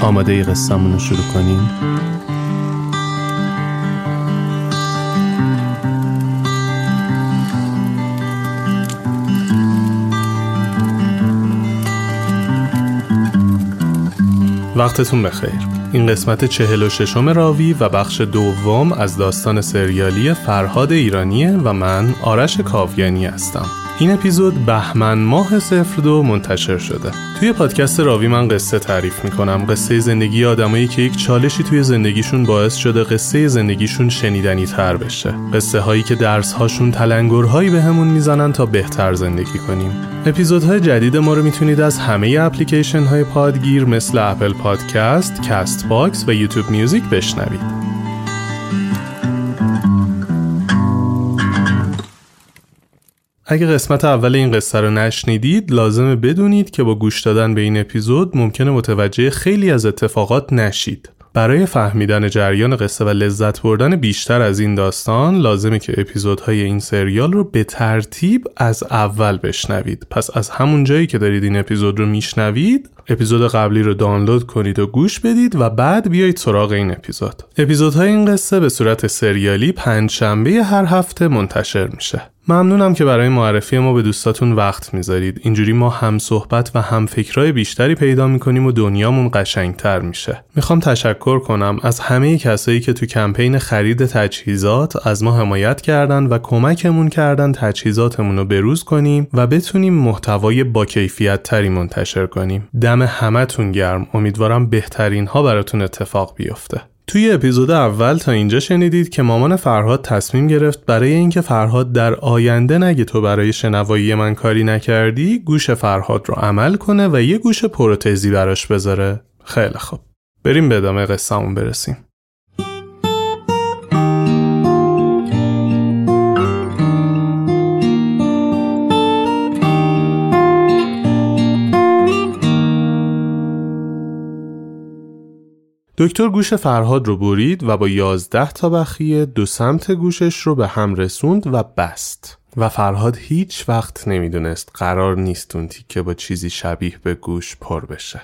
آماده قصهمون رو شروع کنیم؟ وقتتون بخیر. این قسمت چهل و ششم راوی و بخش دوم از داستان سریالی فرهاد ایرانیه و من آرش کاویانی هستم. این اپیزود بهمن ماه صفر دو منتشر شده. توی پادکست راوی من قصه تعریف می‌کنم. قصه زندگی آدمایی که یک چالشی توی زندگیشون باعث شده قصه زندگیشون شنیدنی تر بشه. قصه هایی که درس هاشون تلنگرهایی بهمون می‌زنن تا بهتر زندگی کنیم. اپیزودهای جدید ما رو می‌تونید از همه اپلیکیشن های پادگیر مثل اپل پادکست، کست باکس و یوتیوب میوزیک بشنوید. اگه قسمت اول این قصه رو نشنیدید لازمه بدونید که با گوش دادن به این اپیزود ممکنه متوجه خیلی از اتفاقات نشید. برای فهمیدن جریان قصه و لذت بردن بیشتر از این داستان لازمه که اپیزودهای این سریال رو به ترتیب از اول بشنوید. پس از همون جایی که دارید این اپیزود رو میشنوید اپیزود قبلی رو دانلود کنید و گوش بدید و بعد بیایید سراغ این اپیزود. اپیزودهای این قصه به صورت سریالی پنج شنبه هر هفته منتشر میشه. ممنونم که برای معرفی ما به دوستاتون وقت می‌ذارید. اینجوری ما هم صحبت و هم فکرای بیشتری پیدا می‌کنیم و دنیامون قشنگتر میشه. می‌خوام تشکر کنم از همه کسایی که تو کمپین خرید تجهیزات از ما حمایت کردن و کمکمون کردن تجهیزاتمون رو بروز کنیم و بتونیم محتوای با کیفیت تری منتشر کنیم. دم همتون گرم. امیدوارم بهترین ها براتون اتفاق بیفته. توی اپیزود اول تا اینجا شنیدید که مامان فرهاد تصمیم گرفت برای اینکه فرهاد در آینده نگه تو برای شنوایی من کاری نکردی گوش فرهاد رو عمل کنه و یه گوش پروتزی براش بذاره. خیلی خوب. بریم به ادامه قصهمون برسیم. دکتر گوش فرهاد رو برید و با یازده تا بخیه دو سمت گوشش رو به هم رسوند و بست. و فرهاد هیچ وقت نمی‌دونست قرار نیست اون تیکه با چیزی شبیه به گوش پر بشه.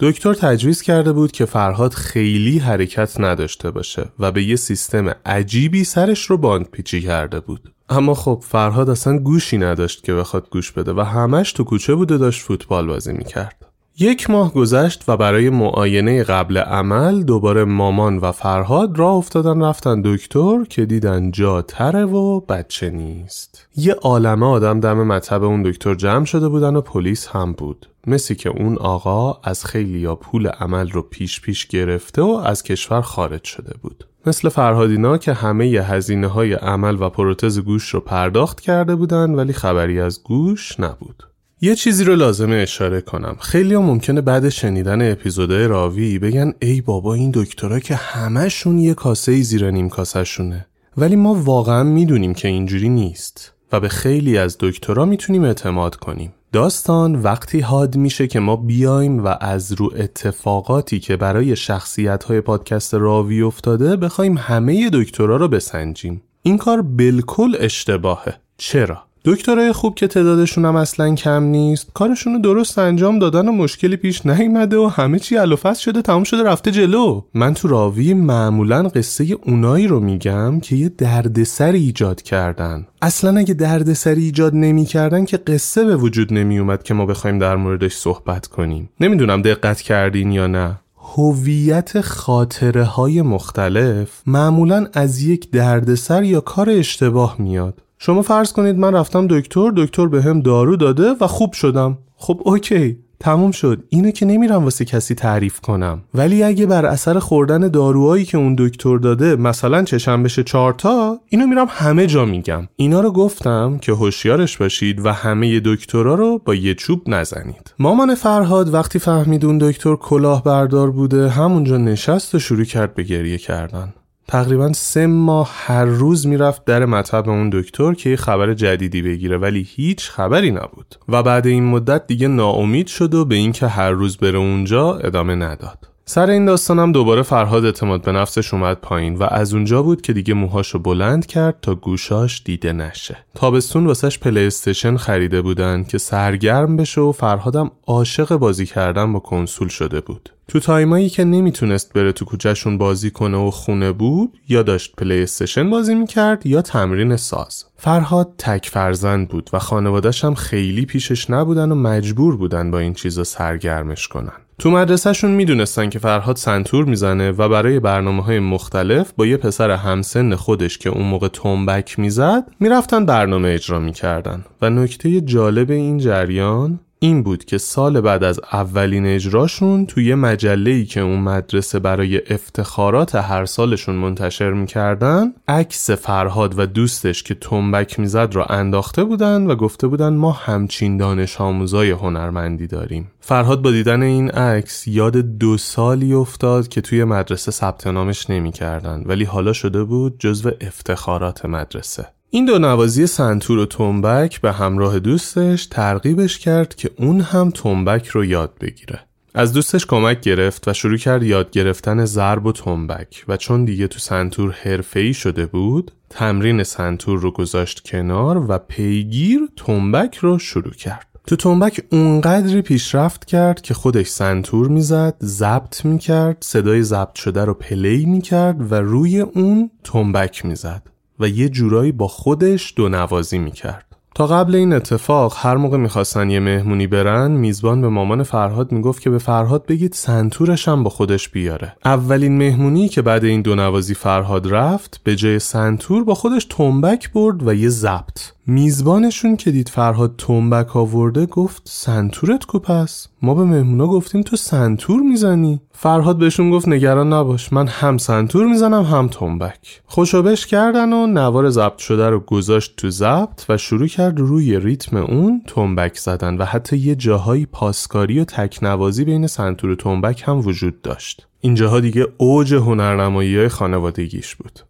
دکتر تجویز کرده بود که فرهاد خیلی حرکت نداشته باشه و به یه سیستم عجیبی سرش رو باند پیچی کرده بود. اما خب فرهاد اصلا گوشی نداشت که بخواد گوش بده و همش تو کوچه بود داشت فوتبال بازی می‌کرد. یک ماه گذشت و برای معاینه قبل عمل دوباره مامان و فرهاد را افتادن رفتن دکتر که دیدن جا تره و بچه نیست. یه عالمه آدم دم مطب اون دکتر جمع شده بودن و پلیس هم بود. مثل که اون آقا از خیلی یا پول عمل رو پیش پیش گرفته و از کشور خارج شده بود. مثل فرهادینا که همه ی هزینه های عمل و پروتز گوش رو پرداخت کرده بودن ولی خبری از گوش نبود. یه چیزی رو لازمه اشاره کنم. خیلی ها ممکنه بعد شنیدن اپیزودهای راوی بگن ای بابا این دکترا که همهشون یه کاسه ای زیر نیم کاسه شونه ولی ما واقعا می‌دونیم که اینجوری نیست و به خیلی از دکترا می‌تونیم اعتماد کنیم. داستان وقتی حاد میشه که ما بیایم و از رو اتفاقاتی که برای شخصیت های پادکست راوی افتاده بخوایم همه دکترا رو بسنجیم. این کار بالکل اشتباهه. چرا؟ دکترای خوب که تعدادشون هم اصلا کم نیست کارشون رو درست انجام دادن و مشکلی پیش نیامده و همه چی علوفست شده تمام شده رفته جلو. من تو راوی معمولا قصه اونایی رو میگم که یه دردسر ایجاد کردن. اصلا اگه دردسری ایجاد نمی‌کردن که قصه به وجود نمی اومد که ما بخوایم در موردش صحبت کنیم. نمی‌دونم دقت کردین یا نه. هویت خاطره های مختلف معمولا از یک دردسر یا کار اشتباه میاد. شما فرض کنید من رفتم دکتر دکتر به هم دارو داده و خوب شدم. خب اوکی. تموم شد. اینو که نمیرم واسه کسی تعریف کنم. ولی اگه بر اثر خوردن داروهایی که اون دکتر داده مثلا چشم بشه چارتا اینو میرم همه جا میگم. اینا رو گفتم که هوشیارش باشید و همه دکترها رو با یه چوب نزنید. مامان فرهاد وقتی فهمید اون دکتر کلاه بردار بوده همونجا نشست و شروع کرد به گریه کردن. تقریبا سه ماه هر روز می‌رفت در مطب اون دکتر که یه خبر جدیدی بگیره ولی هیچ خبری نبود و بعد این مدت دیگه ناامید شد و به اینکه هر روز بره اونجا ادامه نداد سر این داستانم دوباره فرهاد اعتماد به نفسش اومد پایین و از اونجا بود که دیگه موهاشو بلند کرد تا گوشاش دیده نشه. تابستون واسش پلی استیشن خریده بودن که سرگرم بشه و فرهادم عاشق بازی کردن با کنسول شده بود. تو time ایی که نمی‌تونست بره تو کوچهشون بازی کنه و خونه بود یا داشت پلی استیشن بازی می‌کرد یا تمرین ساز. فرهاد تک فرزند بود و خانوادش هم خیلی پیشش نبودن و مجبور بودن با این چیزا سرگرمش کنن. تو مدرسهشون می‌دونستن که فرهاد سنتور می‌زنه و برای برنامه های مختلف با یه پسر همسن خودش که اون موقع تنبک می‌زد می‌رفتن برنامه اجرا می‌کردن و نکته جالب این جریان این بود که سال بعد از اولین اجراشون توی مجله ای که اون مدرسه برای افتخارات هر سالشون منتشر می‌کردن عکس فرهاد و دوستش که تنبک می‌زد را انداخته بودن و گفته بودن ما همچین دانش آموزای هنرمندی داریم. فرهاد با دیدن این عکس یاد دو سالی افتاد که توی مدرسه ثبت نامش نمی‌کردن ولی حالا شده بود جزو افتخارات مدرسه. این دو نوازی سنتور و تنبک به همراه دوستش ترغیبش کرد که اون هم تنبک رو یاد بگیره. از دوستش کمک گرفت و شروع کرد یاد گرفتن ضرب و تنبک و چون دیگه تو سنتور حرفه‌ای شده بود تمرین سنتور رو گذاشت کنار و پیگیر تنبک رو شروع کرد. تو تنبک اونقدری پیشرفت کرد که خودش سنتور می‌زد، ضبط می‌کرد، صدای ضبط شده رو play می‌کرد و روی اون تنبک می‌زد. و یه جورایی با خودش دو نوازی می‌کرد. تا قبل این اتفاق هر موقع می‌خواستن یه مهمونی برن میزبان به مامان فرهاد می‌گفت که به فرهاد بگید سنتورش هم با خودش بیاره اولین مهمونی که بعد این دو نوازی فرهاد رفت به جای سنتور با خودش تنبک برد و یه ضبط میزبانشون که دید فرهاد تنبک آورده گفت سنتورت کو پس؟ ما به مهمونا گفتیم تو سنتور می‌زنی. فرهاد بهشون گفت نگران نباش من هم سنتور می‌زنم هم تنبک. خوش و بش کردن و نوار ضبط شده رو گذاشت تو ضبط و شروع کرد روی ریتم اون تنبک زدن و حتی یه جاهایی پاسکاری و تکنوازی بین سنتور و تنبک هم وجود داشت. اینجاها دیگه اوج هنرنمایی های خانوادگیش بود.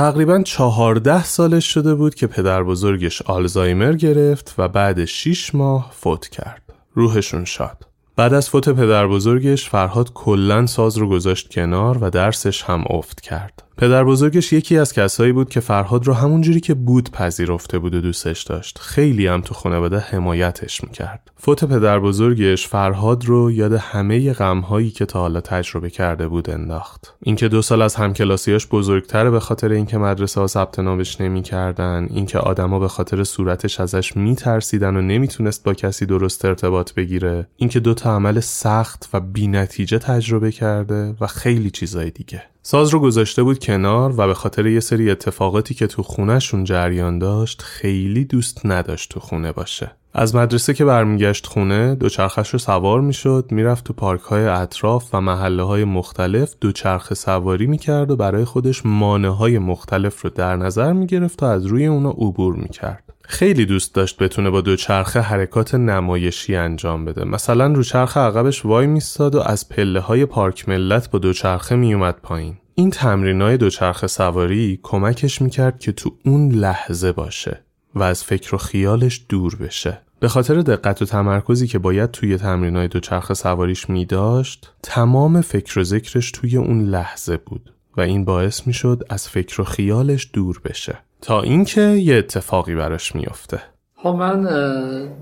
تقریبا چهارده سالش شده بود که پدر بزرگش آلزایمر گرفت و بعد 6 ماه فوت کرد. روحشون شاد. بعد از فوت پدر بزرگش فرهاد کلن ساز رو گذاشت کنار و درسش هم افت کرد. پدر بزرگش یکی از کسایی بود که فرهاد رو همونجوری که بود پذیرفته بود و دوستش داشت. خیلی هم تو خانواده حمایتش می‌کرد. فوت پدر بزرگش فرهاد رو یاد همه غمهایی که تا حالا تجربه کرده بود انداخت. اینکه دو سال از همکلاسیاش بزرگتره به خاطر اینکه مدرسه ها ثبت نامش نمی‌کردن، اینکه آدما به خاطر صورتش ازش میترسیدن و نمی‌تونست با کسی درست ارتباط بگیره، اینکه دو تا عمل سخت و بینتیجه تجربه کرده و خیلی چیزای دیگه. ساز رو گذاشته بود کنار و به خاطر یه سری اتفاقاتی که تو خونهشون جریان داشت خیلی دوست نداشت تو خونه باشه. از مدرسه که برمیگشت خونه دوچرخش رو سوار می‌شد می‌رفت تو پارک های اطراف و محله های مختلف دوچرخه سواری می‌کرد و برای خودش مانه های مختلف رو در نظر می‌گرفت تا از روی اونا عبور می‌کرد. خیلی دوست داشت بتونه با دوچرخه حرکات نمایشی انجام بده. مثلا رو چرخ عقبش وای میستاد و از پله های پارک ملت با دوچرخه میومد پایین. این تمرینای دوچرخه سواری کمکش می‌کرد که تو اون لحظه باشه. و از فکر و خیالش دور بشه. به خاطر دقت و تمرکزی که باید توی تمرینای دوچرخه سواریش می داشت تمام فکر و ذکرش توی اون لحظه بود و این باعث می شد از فکر و خیالش دور بشه تا اینکه یه اتفاقی براش میافته. خب من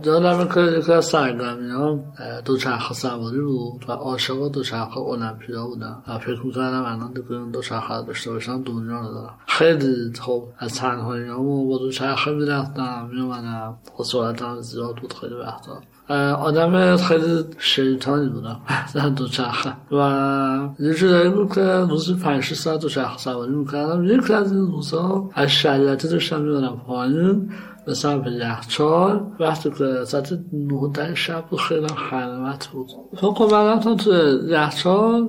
دارم که یکی از سرگرمی هم دوچرخه سواری بود و عاشق دوچرخه المپیا بودم و فکر می‌کردم الان دیگه اون دوچرخه داشته باشم دنیا رو دارم خیلی خب از تنهایی هم با دوچرخه می‌رفتم میومدم سرعت هم زیاد بود خیلی وقتا آدم خیلی شیطانی بودم در دوچرخه و یه جورایی بود که روزی پنج ساعت دوچرخه سواری می‌کردم یک از این روزها از شریعتی داشتم می‌برم پایین به سمت یخچال وقتی که ساعت نه شب بود خیلی خلوت بود. فکر من تو یخچال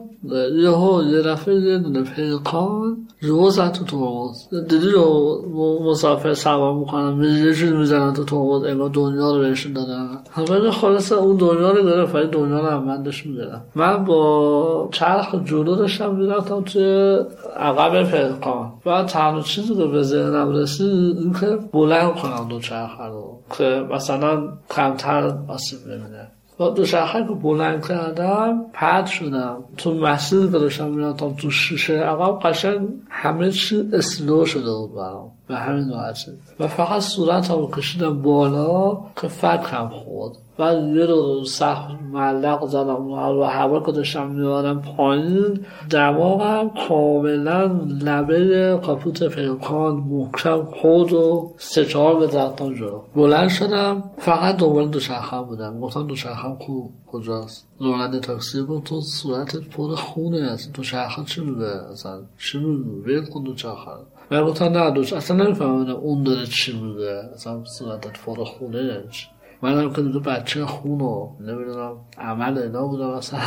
یهو یه دفعه یه دونه پیکان رو زد تو ترمز. دیدی رو مسافر سوار می‌کنم یه چیز می‌زنن تو ترمز انگار دنیا رو بهشون دادن همه خلاص اون دنیا رو داره ولی دنیا رو هم من داشت می‌دادم من با چرخ جلو داشتم می‌رفتم توی عقب پیکان و تنها چیزی که به ذهنم رسید این که بلند کنم. دو چرخ رو. که مثلا کمتر آسیب ببینه. و دو شخصی که بلند کردم پد شدم. تو مسیر که داشتم می‌رفتم تو شیشه. عقب قشنگ همه چی اسلو شده بود برام. به همین راحتی و فقط صورت هم کشیدم بالا که فکرم خورد. و یه رو سخت ملق زدم و هوا که داشتم میارم پایین دماغم کاملا لبه کاپوت پیکان محکم خود و سه چهار به زدتان جلو بلند شدم فقط دنبال دوچرخم بودم. گفتم دوچرخم کو؟ کجاست؟ راننده تاکسی بود تو صورتت پر خونه از دوچرخه چی میگه؟ اصلا چی میگه ویل کن دوچرخه و گفتم نه دوچ اصلا نمی‌فهمم اون داره چی میگه اصلا صورتت پر خونه یعنی من هم که دو بچه خون و نمی‌دونم عمل اینا بودم اصلا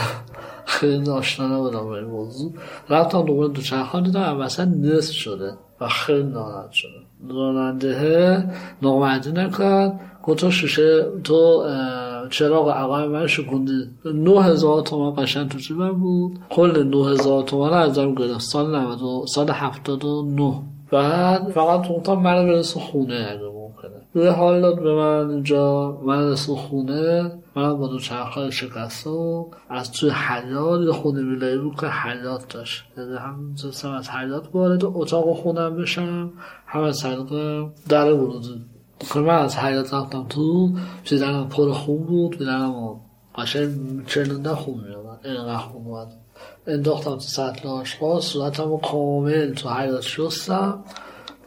خیلی آشنا نبودم به این موضوع. رفتم دوباره دو چرخ دیدم اصلا نصف شده و خیلی ناراحت شده راننده نامردی نکرد. گفت تو شیشه تو چراغ عقب من شکوندی. هزار تومن قشن تو جیبم بود. کل نه هزار تومن ازم گرفت. سال 90 سال هفتاد و نه. بعد فقط گفتم من برسه خونه اگه روی حال داد به من اینجا من رسو خونه من با دو چرخ شکسته و از توی حیات یه خونه میلایی بود که حیات داشت. یعنی هم جسم از حیات وارد اتاق خونم بشم هم از طریق در ورودی که من از حیات رفتم تو پیدرم پر خون بود پیدرم قشنگ چرنده خون میامد اینقدر خون بود انداختم تو سطل آشقاز صورتم کامل تو حیات شستم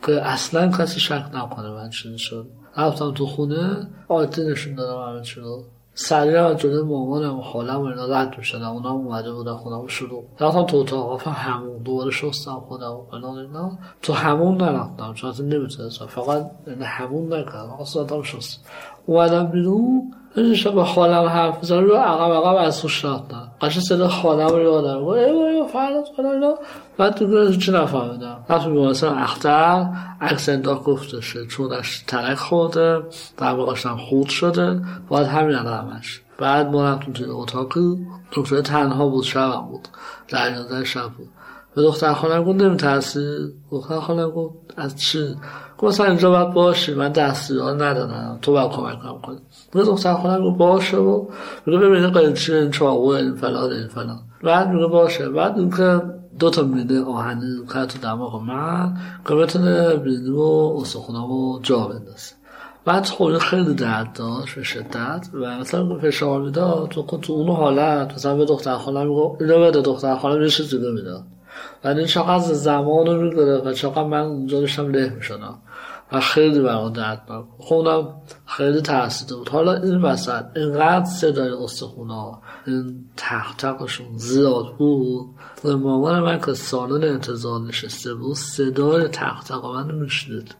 که اصلا کسی شک نکنه من چی شد رفتم تو خونه آتی نشون دادم همه چی رو سریع از جلوی مامانم و خالم و اینا رد می‌شدم اونا هم اومده بودن خودم شروع رفتم تو اتاق همون دوباره شستم خودم و فلان اینا تو همون نرفتم چون اصلا نمی‌تونستم فقط همون نکردم فقط صورتم شست اومدم بیرون شب با خالم حرف بزن رو عقب عقب از خوش رفتم قشن صدا خالم رو یادم گفت ای بای فرد فلان اینا. بعد تو چی نفهمیدم؟ رفتم بیمارستان اختر عکس انداخت گفتشه چونش ترک خورده در هم خود شده. باید همین همش. بعد ما رفتم توی اتاقی دکتر تنها بود شبم بود. در شب بود. به دختر خانم گفت نمیترسی؟ دختر خانم گفت از چی؟ گفت مثلا اینجا باید باشی من دستیار ندارم تو باید کمک کنم کنی به دختر خانم گفت باشه و میگه ببینید قیچی این چاقو این فلان این فلان بعد میگه باشه بعد اینکه دو تا میده آهنی کرد تو دماغ من که بتونه بینی و استخونامو جا بندازه بعد خب خیلی درد داشت به شدت و مثلا فشار می‌داد تو تو اون حالت مثلا به دختر خانه میگو اینو بده دختر خانه یه چیز دیگه می‌داد و این چقدر زمان رو می‌گذاره و چقدر من اونجا داشتم له می‌شدم و خیلی برای دردناک خونم خیلی ترسیده بود. حالا این وسط اینقدر صدای استخونا این تختقشون زیاد بود. و مامان من که سالن انتظار نشسته بود صدای تختق من میشنید.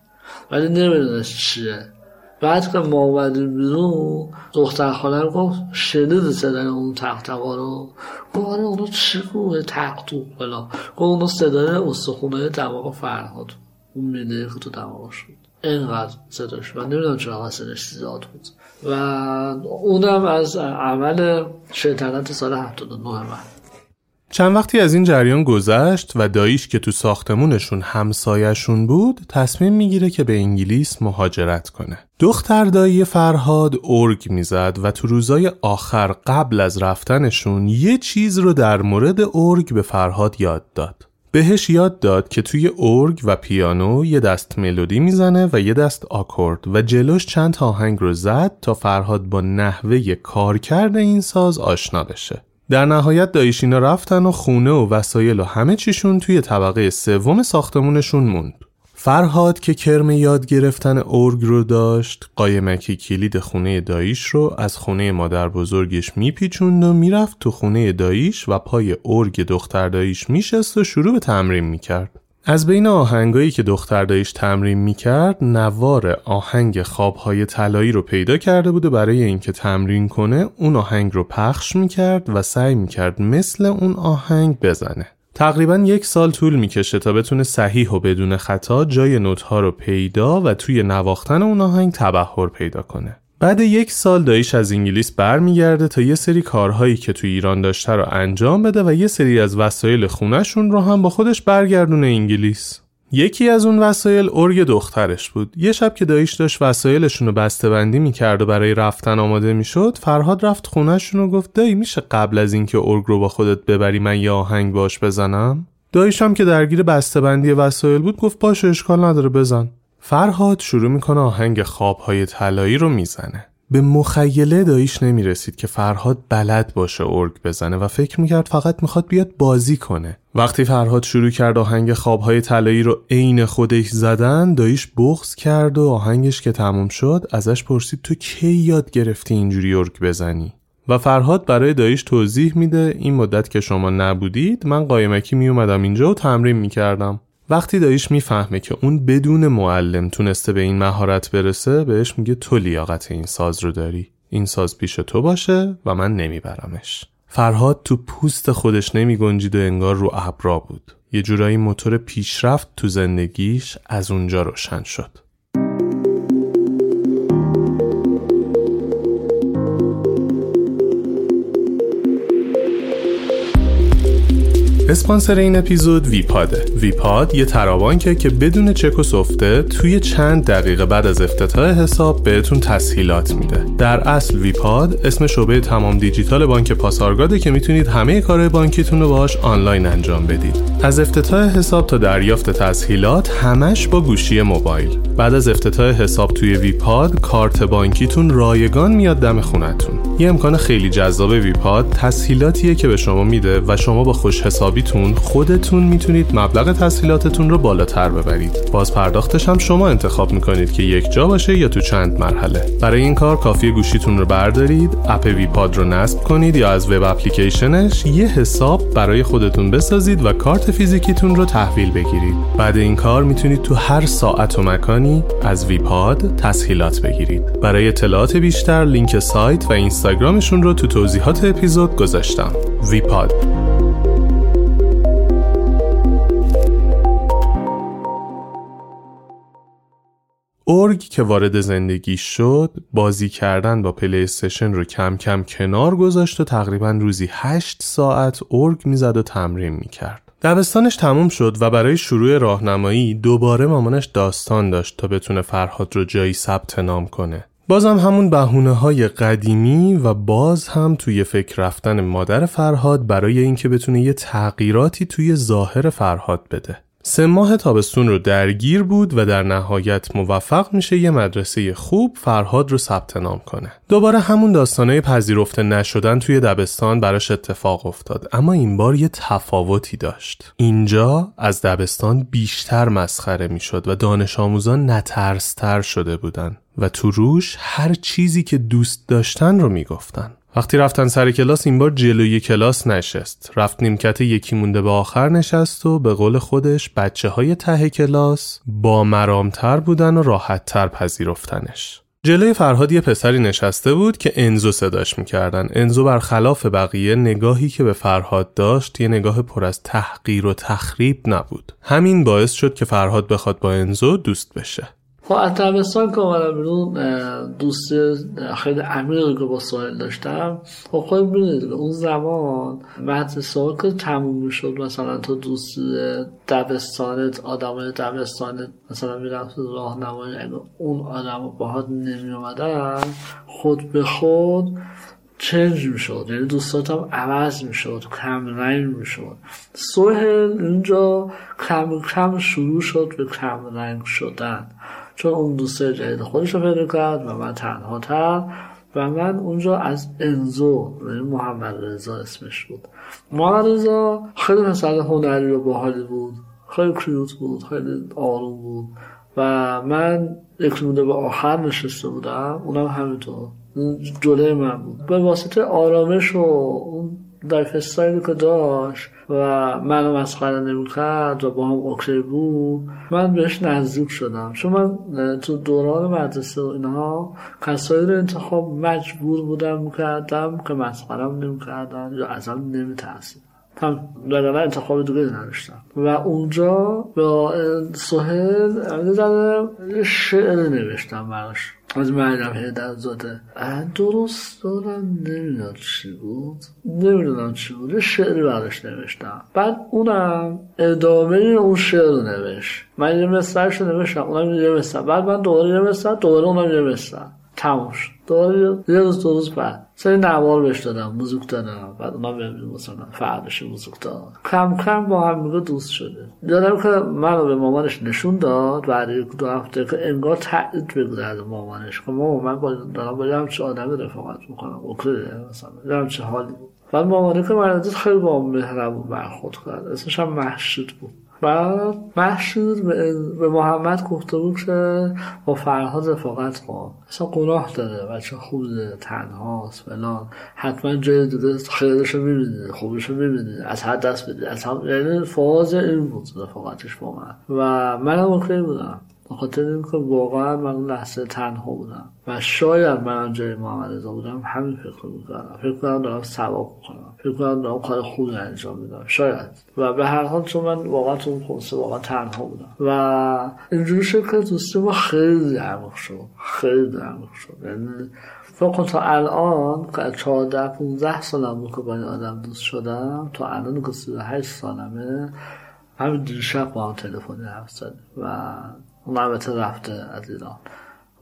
ولی نمی‌دونست چیه. بعد که ما اومدیم بیرون دختر خاله گفت شنید صدای اون تختقا رو؟ گفت آره اونو چی گوه تختو بلا گفت اونو صدای استخونه دماغ فرهاد اون میده که تو دماغ شد اینقدر صداش من نمی‌دونم چرا صداش زیاد بود. و اونم از عمل شیطنت سال 79 من. چند وقتی از این جریان گذشت و داییش که تو ساختمونشون همسایشون بود تصمیم می‌گیره که به انگلیس مهاجرت کنه. دختر دایی فرهاد ارگ می‌زد و تو روزای آخر قبل از رفتنشون یه چیز رو در مورد ارگ به فرهاد یاد داد. بهش یاد داد که توی ارگ و پیانو یه دست ملودی می‌زنه و یه دست آکورد و جلوش چند آهنگ رو زد تا فرهاد با نحوه کارکرد این ساز آشنا بشه. در نهایت دایشینا رفتن و خونه و وسایل و همه چیشون توی طبقه سوم ساختمونشون موند. فرهاد که کرم یاد گرفتن ارگ رو داشت قایمکی کلید خونه داییش رو از خونه مادر بزرگش میپیچوند و می‌رفت تو خونه داییش و پای ارگ دختر داییش میشست و شروع به تمرین می‌کرد. از بین آهنگایی که دختر داییش تمرین می‌کرد نوار آهنگ خوابهای طلایی رو پیدا کرده بوده برای اینکه تمرین کنه اون آهنگ رو پخش می‌کرد و سعی می‌کرد مثل اون آهنگ بزنه. تقریبا یک سال طول می‌کشه تا بتونه صحیح و بدون خطا جای نوتها رو پیدا و توی نواختن اون آهنگ تبهر پیدا کنه. بعد یک سال داییش از انگلیس برمیگرده تا یه سری کارهایی که توی ایران داشته رو انجام بده و یه سری از وسایل خونهشون رو هم با خودش برگردونه انگلیس. یکی از اون وسایل ارگ دخترش بود. یه شب که داییش داشت وسایلشون رو بسته بندی می‌کرد و برای رفتن آماده می‌شد، فرهاد رفت خونهشون و گفت دایی میشه قبل از اینکه ارگ رو با خودت ببری من یه آهنگ باش بزنم؟ داییش که درگیر بسته بندی وسایل بود گفت باشه اشکال نداره بزن. فرهاد شروع می‌کنه آهنگ خوابهای طلایی رو می‌زنه. به مخیله داییش نمی‌رسید که فرهاد بلد باشه ارگ بزنه و فکر می‌کرد فقط می‌خواد بیاد بازی کنه. وقتی فرهاد شروع کرد آهنگ خوابهای طلایی رو عین خودش زدن داییش بغز کرد و آهنگش که تموم شد ازش پرسید تو کی یاد گرفتی اینجوری ارگ بزنی؟ و فرهاد برای داییش توضیح میده این مدت که شما نبودید من قایمکی میومدم اینجا و تمرین می‌کردم. وقتی داییش می‌فهمه که اون بدون معلم تونسته به این مهارت برسه بهش میگه تو لیاقت این ساز رو داری. این ساز پیش تو باشه و من نمیبرمش. فرهاد تو پوست خودش نمی گنجید و انگار رو ابرا بود. یه جورایی موتور پیشرفت تو زندگیش از اونجا روشن شد. اسپانسر این اپیزود ویپاده. ویپاد یه فرابانکه که بدون چک و سفته توی چند دقیقه بعد از افتتاح حساب بهتون تسهیلات میده. در اصل ویپاد اسم شعبه تمام دیجیتال بانک پاسارگاده که می‌تونید همه کارهای بانکیتون رو باهاش آنلاین انجام بدید. از افتتاح حساب تا دریافت تسهیلات همش با گوشی موبایل. بعد از افتتاح حساب توی ویپاد کارت بانکیتون رایگان میاد دم خونتون. یه امکان خیلی جذاب ویپاد تسهیلاتیه که به شما میده و شما با خوش حسابیتون خودتون می‌تونید مبلغ تسهیلاتتون رو بالاتر ببرید. باز پرداختش هم شما انتخاب می‌کنید که یک جا باشه یا تو چند مرحله. برای این کار کافیه گوشیتون رو بردارید اپ ویپاد رو نصب کنید یا از وب اپلیکیشنش یه حساب برای خودتون بسازید و کارت فیزیکیتون رو تحویل بگیرید. بعد این کار می‌تونید تو هر ساعت و مکانی از ویپاد تسهیلات بگیرید. برای اطلاعات بیشتر لینک سایت و اینستاگرامشون رو تو توضیحات اپیزود گذاشتم. ویپاد ارگ که وارد زندگی شد بازی کردن با پلی رو کم کم کنار گذاشت و تقریبا روزی 8 ساعت ارگ می‌زد و تمرین می‌کرد دبستانش تموم شد و برای شروع راهنمایی دوباره مامانش داستان داشت تا بتونه فرهاد رو جایی ثبت نام کنه بازم همون بهونه های قدیمی و باز هم توی فکر رفتن مادر فرهاد برای اینکه بتونه یه تغییراتی توی ظاهر فرهاد بده. سه ماه تابستون رو درگیر بود و در نهایت موفق میشه یه مدرسه خوب فرهاد رو ثبت نام کنه. دوباره همون داستانه پذیرفته نشدن توی دبستان براش اتفاق افتاد اما این بار یه تفاوتی داشت. اینجا از دبستان بیشتر مسخره می‌شد و دانش آموزان نترستر شده بودن و تو روش هر چیزی که دوست داشتن رو می‌گفتن. وقتی رفتن سر کلاس این بار جلوی کلاس نشست. رفت نیمکت یکی مونده به آخر نشست و به قول خودش بچه های ته کلاس با مرامتر بودن و راحتتر پذیرفتنش. جلوی فرهاد یه پسری نشسته بود که انزو صداش می‌کردن. انزو برخلاف بقیه نگاهی که به فرهاد داشت یه نگاه پر از تحقیر و تخریب نبود. همین باعث شد که فرهاد بخواد با انزو دوست بشه. خب از که اومدم بیرون دوست خیلی عمیقی که با سایل داشتم. خب خود بینید اون زمان مدرسه ها که تموم می‌شد مثلا تو دوست دبستانت آدم دبستانت مثلا می‌رفت راهنمایی اگه اون آدم باهات نمی اومدن خود به خود چنج می‌شد. یعنی دوستات هم عوض می‌شد کم رنگ می‌شد. سوهل اینجا کم کم شروع شد به کم رنگ شدن. چون اون دوست جدید خودش رو پیدا کرد و من تنها تر و من اونجا از انزو یعنی محمد رضا اسمش بود. محمد رضا خیلی مثلا هنری و باحالی بود خیلی کیوت بود خیلی آروم بود و من یک به آخر نشسته بودم اونم همینطور. جلوی من بود. به واسطه آرامش و lifestyle ی که داشت و منو مسخره نمی‌کرد و با هم okay بود. من بهش نزدیک شدم. چون من تو دوران مدرسه و اینها کسایی رو انتخاب مجبور بودم می‌کردم که مسخرم نمی‌کردن یا ازم نمیترسید هم در انتخاب دیگه نداشتم. و اونجا با سهیل شعر نوشتم براش. از مریم حیدرزاده درست دارم نمی‌دونم چی بود. نمی‌دونم چی بود. شعری براش نوشتم. بعد اونم ادامه اون شعر رو نوشت. من یه مسترش رو نوشتم اونم یه مستر بعد من دوباره یه مستر دوباره اونم یه مستر تموم شد. دوباره یه روز دو روز بعد سری نوار بهش دادم موزیک دادم. بعد اونا بهم مثلا فردش موزیک داد کم کم با هم میگه دوست شده. یادم که منو به مامانش نشون داد. بعد یک دو هفته که انگار تایید بگو از مامانش. که مامان من با دارم با چه آدمی رفاقت می‌کنم. اوکی مثلا چه حالی بود. بعد مامانه که من خیلی با مهربون برخورد کرد. اسمش هم محشید بود. بعد محشود به محمد گفته بود که با فرهاد رفاقت کن. اصلا گناه داره بچه خوبه تنهاست فلان. حتما جای دیگه خیرش رو می‌بینی خوبش رو می‌بینی از هر دست بدی. از هم یعنی فاز این بود رفاقتش با من. و منم اوکی بودم. به خاطر اینکه واقعا من لحظه تنها بودم و شاید من جای محمد رضا بودم همین فکر می‌کردم. فکر کنم دارم ثواب می‌کنم. فکر کنم دارم کار خوبی انجام میدم شاید. و به هر حال چون من واقعا تو اون واقعا تنها بودم. و اینجوری شد که دوستی ما خیلی عمیق شد. خیلی عمیق شد. یعنی فکر تا الان که 14 15 سالم بود که با این آدم دوست شدم تا الان که 38 سالمه. همین دیشب با هم تلفنی حرف و اون البته رفته از ایران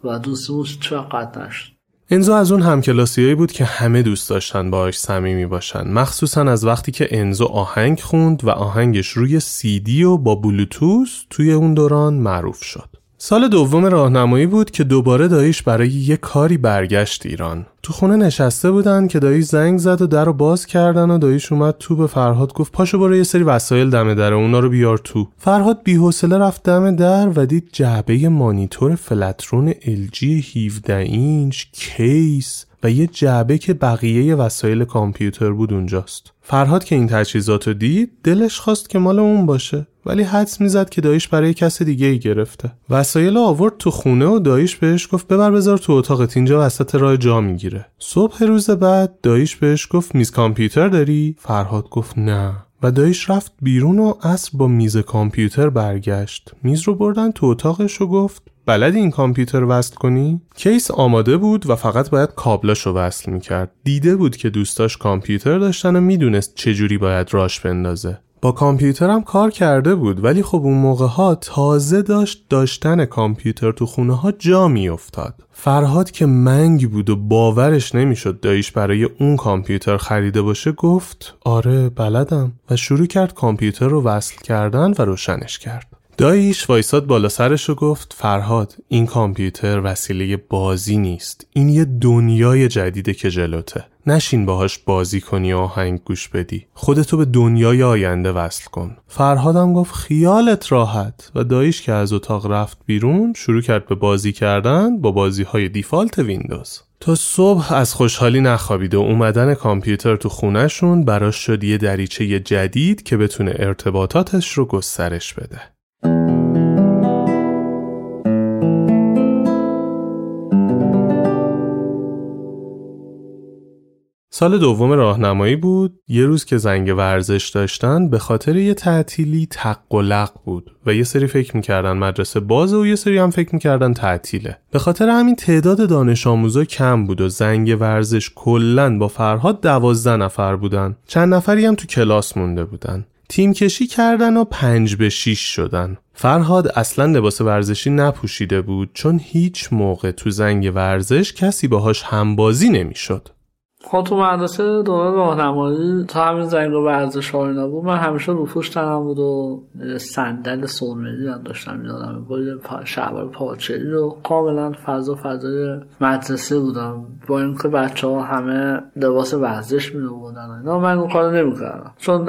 و دوستموش چقدر نشد؟ انزو از اون همکلاسیایی بود که همه دوست داشتن باهاش صمیمی باشن. مخصوصا از وقتی که انزو آهنگ خوند و آهنگش روی سیدی و با بلوتوس توی اون دوران معروف شد. سال دوم راهنمایی بود که دوباره داییش برای یه کاری برگشت ایران. تو خونه نشسته بودن که داییش زنگ زد و در رو باز کردن و داییش اومد تو به فرهاد گفت پاشو برو یه سری وسایل دم در اونا رو بیار تو. فرهاد بی‌حوصله رفت دم در و دید جعبه مانیتور Flatron LG 17 اینچ case و یه جعبه که بقیه وسایل کامپیوتر بود اونجاست. فرهاد که این تجهیزات رو دید دلش خواست که مال اون باشه ولی حدس می‌زد که داییش برای کس دیگه ای گرفته وسایل آورد تو خونه و داییش بهش گفت ببر بذار تو اتاقت اینجا وسط راه جا می‌گیره صبح روز بعد داییش بهش گفت میز کامپیوتر داری فرهاد گفت نه و دایش رفت بیرون و اصر با میز کامپیوتر برگشت میز رو بردن تو اتاقش و گفت بلدی این کامپیوتر وصل کنی؟ کیس آماده بود و فقط باید کابلاشو وصل می‌کرد. دیده بود که دوستاش کامپیوتر داشتن و می‌دونست چجوری باید راش بندازه. با کامپیوترم کار کرده بود ولی خب اون موقع ها تازه داشت داشتن کامپیوتر تو خونه ها جا افتاد فرهاد که منگ بود و باورش نمی‌شد داییش برای اون کامپیوتر خریده باشه گفت آره بلدم. و شروع کرد کامپیوتر رو وصل کردن و روشنش کرد. داییش وایساد بالا سرش و گفت فرهاد این کامپیوتر وسیله بازی نیست. این یه دنیای جدیده که جلوته. نشین باهاش بازی کنی و آهنگ گوش بدی. خودتو به دنیای آینده وصل کن. فرهادم گفت خیالت راحت. و داییش که از اتاق رفت بیرون شروع کرد به بازی کردن با بازی های دیفالت ویندوز. تا صبح از خوشحالی نخوابید و اومدن کامپیوتر تو خونهشون براش شد یه دریچه جدید که بتونه ارتباطاتش رو گسترش بده. سال دوم راهنمایی بود. یه روز که زنگ ورزش داشتن به خاطر یه تعطیلی تق و لق بود و یه سری فکر می‌کردن مدرسه بازه و یه سری هم فکر می‌کردن تعطیله. به خاطر همین تعداد دانش آموزا کم بود و زنگ ورزش کلا با فرهاد دوازده نفر بودن. چند نفری هم تو کلاس مونده بودن. تیم کشی کردن و پنج به شیش شدن. فرهاد اصلا لباس ورزشی نپوشیده بود چون هیچ موقع تو زنگ ورزش کسی باهاش همبازی نمی‌شد. خب تو مدرسه دوره راهنمایی تا همین زنگ و ورزش ها اینا بود من همیشه روفوش تنم بود و صندل سرمدی هم داشتم می‌دادم با شعبار پاچری رو کاملا فضا فضای مدرسه بودم. با اینکه بچه ها همه لباس ورزش می بودن اینا من اون کار نمی‌کردم. چون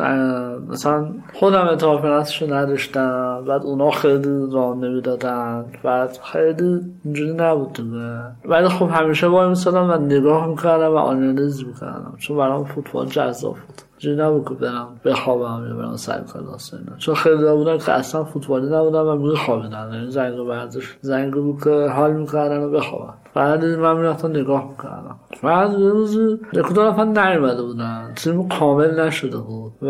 مثلا خودم اعتماد رو نداشتم بعد اونا خیلی راه نمی‌دادن بعد خیلی اینجوری نبود دیگه. ولی خب همیشه با میسادم و نگاه می‌کردم و آنالیز می‌کردم چون برام فوتبال جذاب بود جوری نبود که برم بخوابم یا برم سر کلاس اینا چون خیلی بودن که اصلا فوتبالی نبودن و میخوابیدن یعنی زنگ ورزش زنگ بود که حال می‌کردن و بخوابن بعد من می‌رفتم نگاه می‌کردم. بعد یه روزی یک نیومده بودن. تیم کامل نشده بود و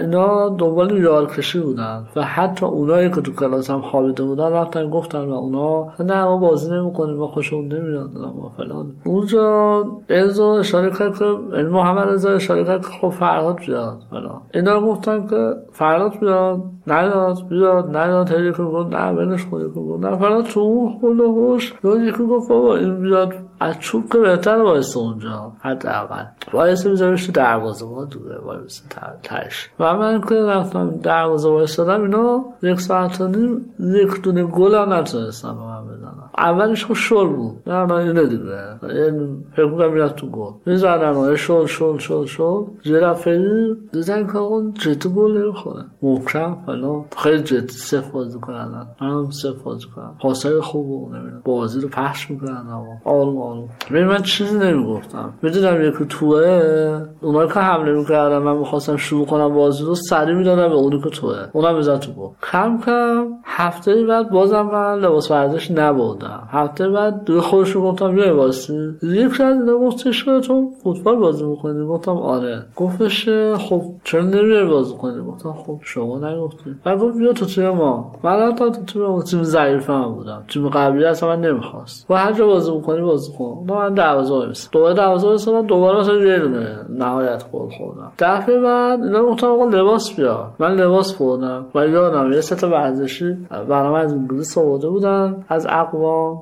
اینا دنبال یار کشی بودن و حتی اونایی که تو کلاس هم خوابیده بودن رفتن گفتن و اونا نه ما بازی نمی‌کنیم ما خوشمون نمیاد ما فلان. اونجا ازو اشاره کرد که یعنی محمد رضا اشاره کرد که خب فرهاد بیاد فلان. اینا گفتن که فرهاد بیاد نیاد بیاد نیاد هر یکی گفت نه یکی گفت نه فلان تو اون خود هوش یکی گفت بابا این بیاد از چوب که بهتر وایسته اونجا حداقل. وایسته میذاریش تو دروازه ما دوره وایسته تش و من که رفتم دروازه وایستادم اینا یک ساعت و نیم یک دونه گل هم نتونستم به من اولش خب شل بود. نه اینه دیگه این فکر کنم میرد تو گل. می‌زنم شل شل شل شل. یه رفعی دیدن که اون جدی گل نمی‌خوره محکم فلان. خیلی جدی صف بازی کنن. هم صف بازی کنن پاسای خوب بازی رو پخش می‌کنن آروم آروم. ببین من چیزی نمی‌گفتم. می‌دونم یکی توه. اونایی که حمله می‌کردن من می‌خواستم شروع کنم بازی رو سری می‌دادم به اونی که توه. اونم می‌زد تو بود کم کم هفته بعد بازم من لباس ورزش نبودم هفته بعد دوی خودش گفتم یه باسی یک از اینا گفتش که تو فوتبال بازی می‌کنی؟ گفتم آره. گفتش خب چرا نمیای بازی کنی؟ گفتم خب شما نگفتی. بعد گفت بیا تو تیم ما. من تا تو تیم تیم هم بودم. تیم قبلی اصلا من نمی‌خواست و هر جا بازی می‌کنی بازی کن. من دروازه وایس دوباره دروازه وایس دوباره مثلا یه دونه نهایت گل خوردم. دفعه بعد اینا گفتم آقا لباس بیا. من لباس خوردم. و یادم یه ست ورزشی برنامه از انگلیس آورده بودن. از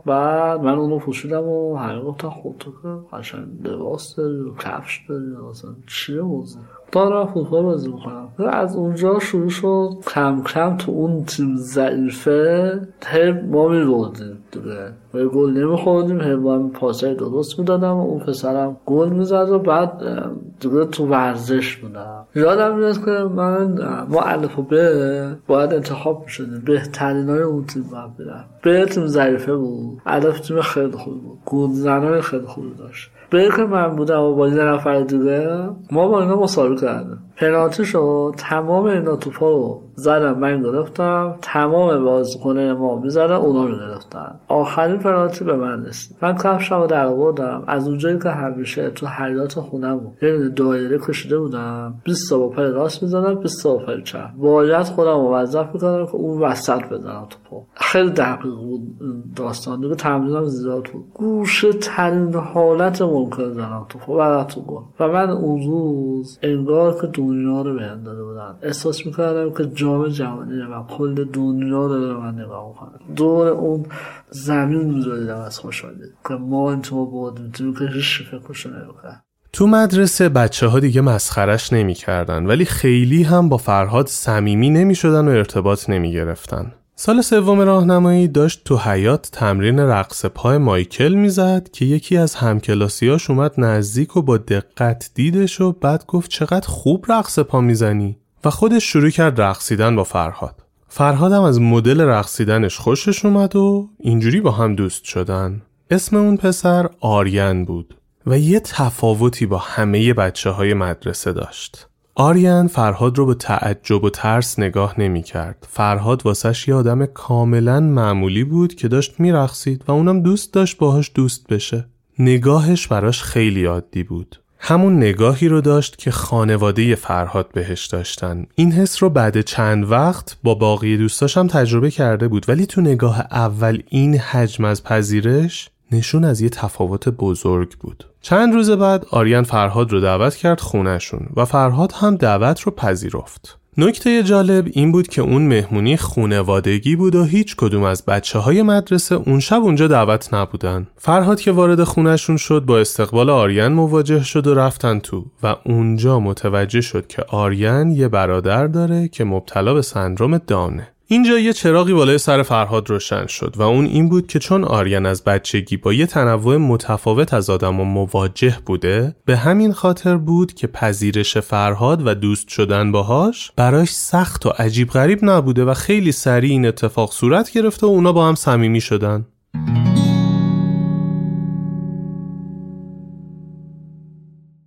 بعد من اونو پوشیدم و همه گفتن خب تو که قشنگ لباس داری و کفش داری مثلا چیه موضوع؟ دارم فوتبال بازی می‌کنم. از اونجا شروع شد کم کم تو اون تیم ضعیفه هی ما میبردیم دیگه. و گل نمیخوردیم هی با پاسای درست می‌دادم و اون پسرم گل می‌زد و بعد دیگه تو ورزش بودم. یادم میاد که من ما الف و به باید انتخاب می‌شدیم. بهترین های اون تیم باید برم. به تیم ضعیفه بود. الف تیم خیلی خوبی بود. گل زنای خیلی خوبی داشت. به که من بودم و با یه نفر دیگه. ما با اینا مسابقه کردیم. پنالتی شد. تمام اینا توپا رو زدم من گرفتم. تمام بازیکنه ما می‌زدن اونا رو گرفتن. آخرین پنالتی به من رسید. من کفشم رو در آوردم. از اونجایی که همیشه تو حیات خونم بود. یه دایره کشیده بودم. 20 تا با راست می‌زدم 20 تا با پای چپ. باید خودم می‌کردم که اون وسط بزنم توپو. خیلی دقیق بود داستان. دیگه تمرینم زیاد بود. گوشه ترین حالت ممکن زنم تو خب بعد تو گل. و من اون روز انگار که دنیا رو بهم داده بودن. احساس می‌کردم که جام جهانی و کل دنیا داره به من نگاه می‌کنه. دور اون زمین میزدیدم از خوشحالی. که ما اینطور بودیم تو که هیچ فکرشو نمی‌کنم تو مدرسه بچه ها دیگه مسخرش نمی کردن ولی خیلی هم با فرهاد صمیمی نمی شدن و ارتباط نمی گرفتن. سال سوم راهنمایی داشت تو حیات تمرین رقص پای مایکل می‌زد که یکی از همکلاسیاش اومد نزدیک و با دقت دیدش و بعد گفت چقدر خوب رقص پا می‌زنی و خودش شروع کرد رقصیدن با فرهاد. فرهاد هم از مدل رقصیدنش خوشش اومد و اینجوری با هم دوست شدن. اسم اون پسر آریان بود و یه تفاوتی با همه بچه های مدرسه داشت. آریان فرهاد رو به تعجب و ترس نگاه نمی کرد. فرهاد واسش یه آدم کاملا معمولی بود که داشت میرقصید و اونم دوست داشت باهاش دوست بشه. نگاهش براش خیلی عادی بود. همون نگاهی رو داشت که خانواده فرهاد بهش داشتن. این حس رو بعد چند وقت با باقی دوستاشم تجربه کرده بود ولی تو نگاه اول این حجم از پذیرش نشون از یه تفاوت بزرگ بود. چند روز بعد آریان فرهاد رو دعوت کرد خونهشون و فرهاد هم دعوت رو پذیرفت. نکته جالب این بود که اون مهمونی خونوادگی بود و هیچ کدوم از بچه های مدرسه اون شب اونجا دعوت نبودن. فرهاد که وارد خونهشون شد با استقبال آریان مواجه شد و رفتن تو و اونجا متوجه شد که آریان یه برادر داره که مبتلا به سندروم دانه. اینجا یه چراغی بالای سر فرهاد روشن شد و اون این بود که چون آریان از بچگی با یه تنوع متفاوت از آدم و مواجه بوده به همین خاطر بود که پذیرش فرهاد و دوست شدن باهاش براش سخت و عجیب غریب نبوده و خیلی سریع این اتفاق صورت گرفته و اونا با هم صمیمی شدن.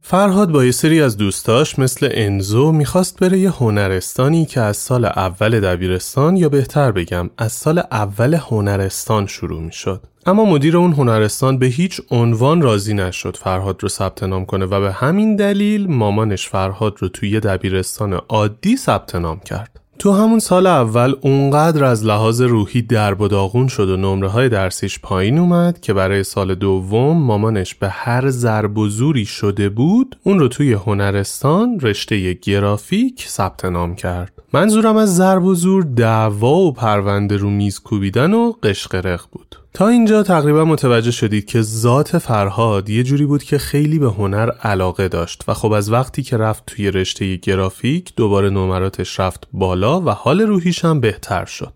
فرهاد با یه سری از دوستاش مثل انزو می‌خواست بره یه هنرستانی که از سال اول دبیرستان یا بهتر بگم از سال اول هنرستان شروع می‌شد. اما مدیر اون هنرستان به هیچ عنوان راضی نشد فرهاد رو ثبت نام کنه و به همین دلیل مامانش فرهاد رو توی دبیرستان عادی ثبت نام کرد. تو همون سال اول اونقدر از لحاظ روحی درب و داغون شد و نمره های درسیش پایین اومد که برای سال دوم مامانش به هر ضرب و زوری شده بود اون رو توی هنرستان رشته گرافیک ثبت نام کرد. منظورم از ضرب و زور دعوا و پرونده رو میز کوبیدن و قشقرق بود. تا اینجا تقریبا متوجه شدید که ذات فرهاد یه جوری بود که خیلی به هنر علاقه داشت و خب از وقتی که رفت توی رشته گرافیک دوباره نمراتش رفت بالا و حال روحیش هم بهتر شد.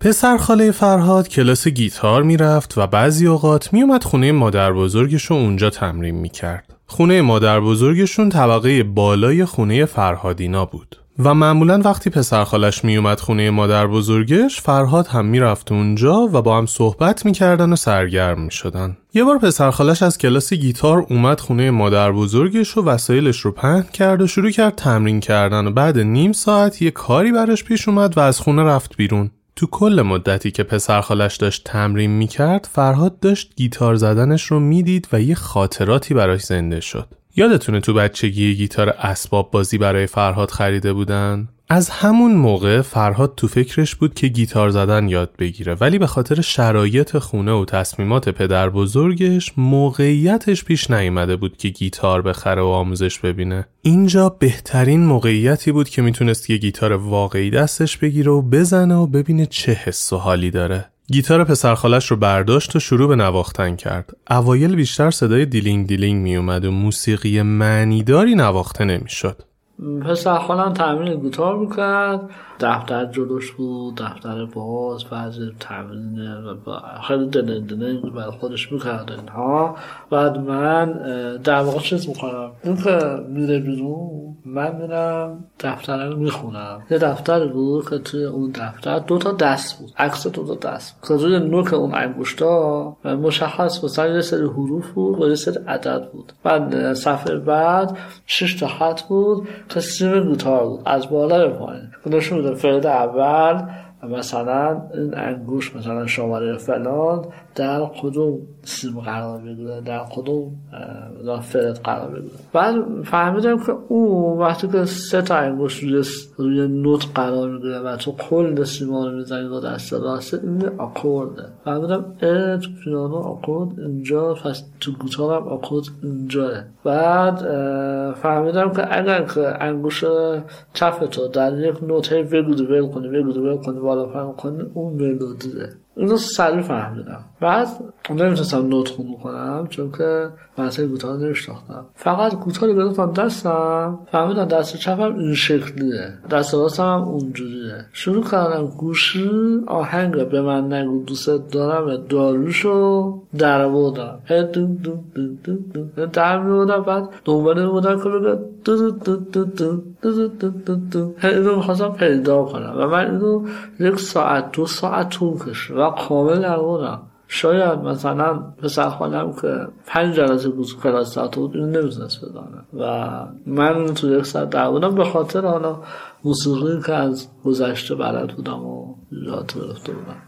پسر خاله فرهاد کلاس گیتار می‌رفت و بعضی اوقات میومد خونه مادر بزرگشون اونجا تمرین می‌کرد. خونه مادر بزرگشون طبقه بالای خونه فرهادینا بود. و معمولا وقتی پسر خالش می اومد خونه مادر بزرگش فرهاد هم می‌رفت اونجا و با هم صحبت می‌کردن و سرگرم می شدن. یه بار پسر خالش از کلاس گیتار اومد خونه مادر بزرگش و وسایلش رو پهن کرد و شروع کرد تمرین کردن و بعد نیم ساعت یه کاری براش پیش اومد و از خونه رفت بیرون. تو کل مدتی که پسر خالش داشت تمرین می‌کرد فرهاد داشت گیتار زدنش رو می‌دید و یه خاطراتی براش زنده شد. یادتونه تو بچگی گیتار اسباب بازی برای فرهاد خریده بودن؟ از همون موقع فرهاد تو فکرش بود که گیتار زدن یاد بگیره ولی به خاطر شرایط خونه و تصمیمات پدر بزرگش موقعیتش پیش نیامده بود که گیتار بخره و آموزش ببینه اینجا بهترین موقعیتی بود که می‌تونست یه گیتار واقعی دستش بگیره و بزنه و ببینه چه حس و حالی داره گیتار پسرخالش رو برداشت و شروع به نواختن کرد. اوایل بیشتر صدای دیلینگ دیلینگ می اومد و موسیقی معنیداری نواخته نمی‌شد. پسر خالم تمرین گیتار می‌کرد. دفتر جلوش بود دفتر باز بعض تمرین خیلی دل دل برای خودش می‌کرد اینها. بعد من در واقع چیز می‌کنم؟ این که میره بیرون من میرم دفتر رو می‌خونم. یه دفتر بود که توی اون دفتر دو تا دست بود. عکس دو تا دست که روی نوک اون انگشتا مشخص مثلا یه سری حروف بود و یه سری عدد بود. بعد صفحه بعد شش تا خط بود. که سیم بود. از بالا به پایین. نشون فرد اول مثلا این انگوش مثلا شماره فلان در کدوم سیم قرار بگیره در کدوم فرد قرار بگیره. بعد فهمیدم که او وقتی که سه تا انگشت روی, روی نوت قرار می‌گیره و تو کل سیما رو می‌زنی با دست راست این آکورده. فهمیدم تو پیانو آکورد اینجا پس تو گیتار هم آکورد اینجاه بعد فهمیدم که اگر که انگوش چپ تو در یک نوت هی وگود ول کنی وگود ول کنی بالا فهم کنی اون ملودیه اینو سریع فهمیدم. بعد نمی‌تونستم نوت خونو کنم چون که مثلا گوتار نمیشناختم فقط گوتار رو گرفتم دستم فهمیدم دست چپم این شکلیه دست راستم هم اونجوریه شروع کردم گوشی آهنگ به من نگو دوست دارم در دو دو دو دو در بودم بعد دنباله بودم که بگه دو دو دو دو دو دو دو دو اینو می‌خواستم پیدا کنم و من اینو یک ساعت دو ساعت طول کشید و کامل در بودم شاید مثلا پسر خانم که پنج جلسه بود کلاس ساعت بود اینو نمی‌تونست بدانه. و من تو یک ساعت در بودم به خاطر حالا موسیقی که از گذشته بلد بودم و یاد گرفته بودم.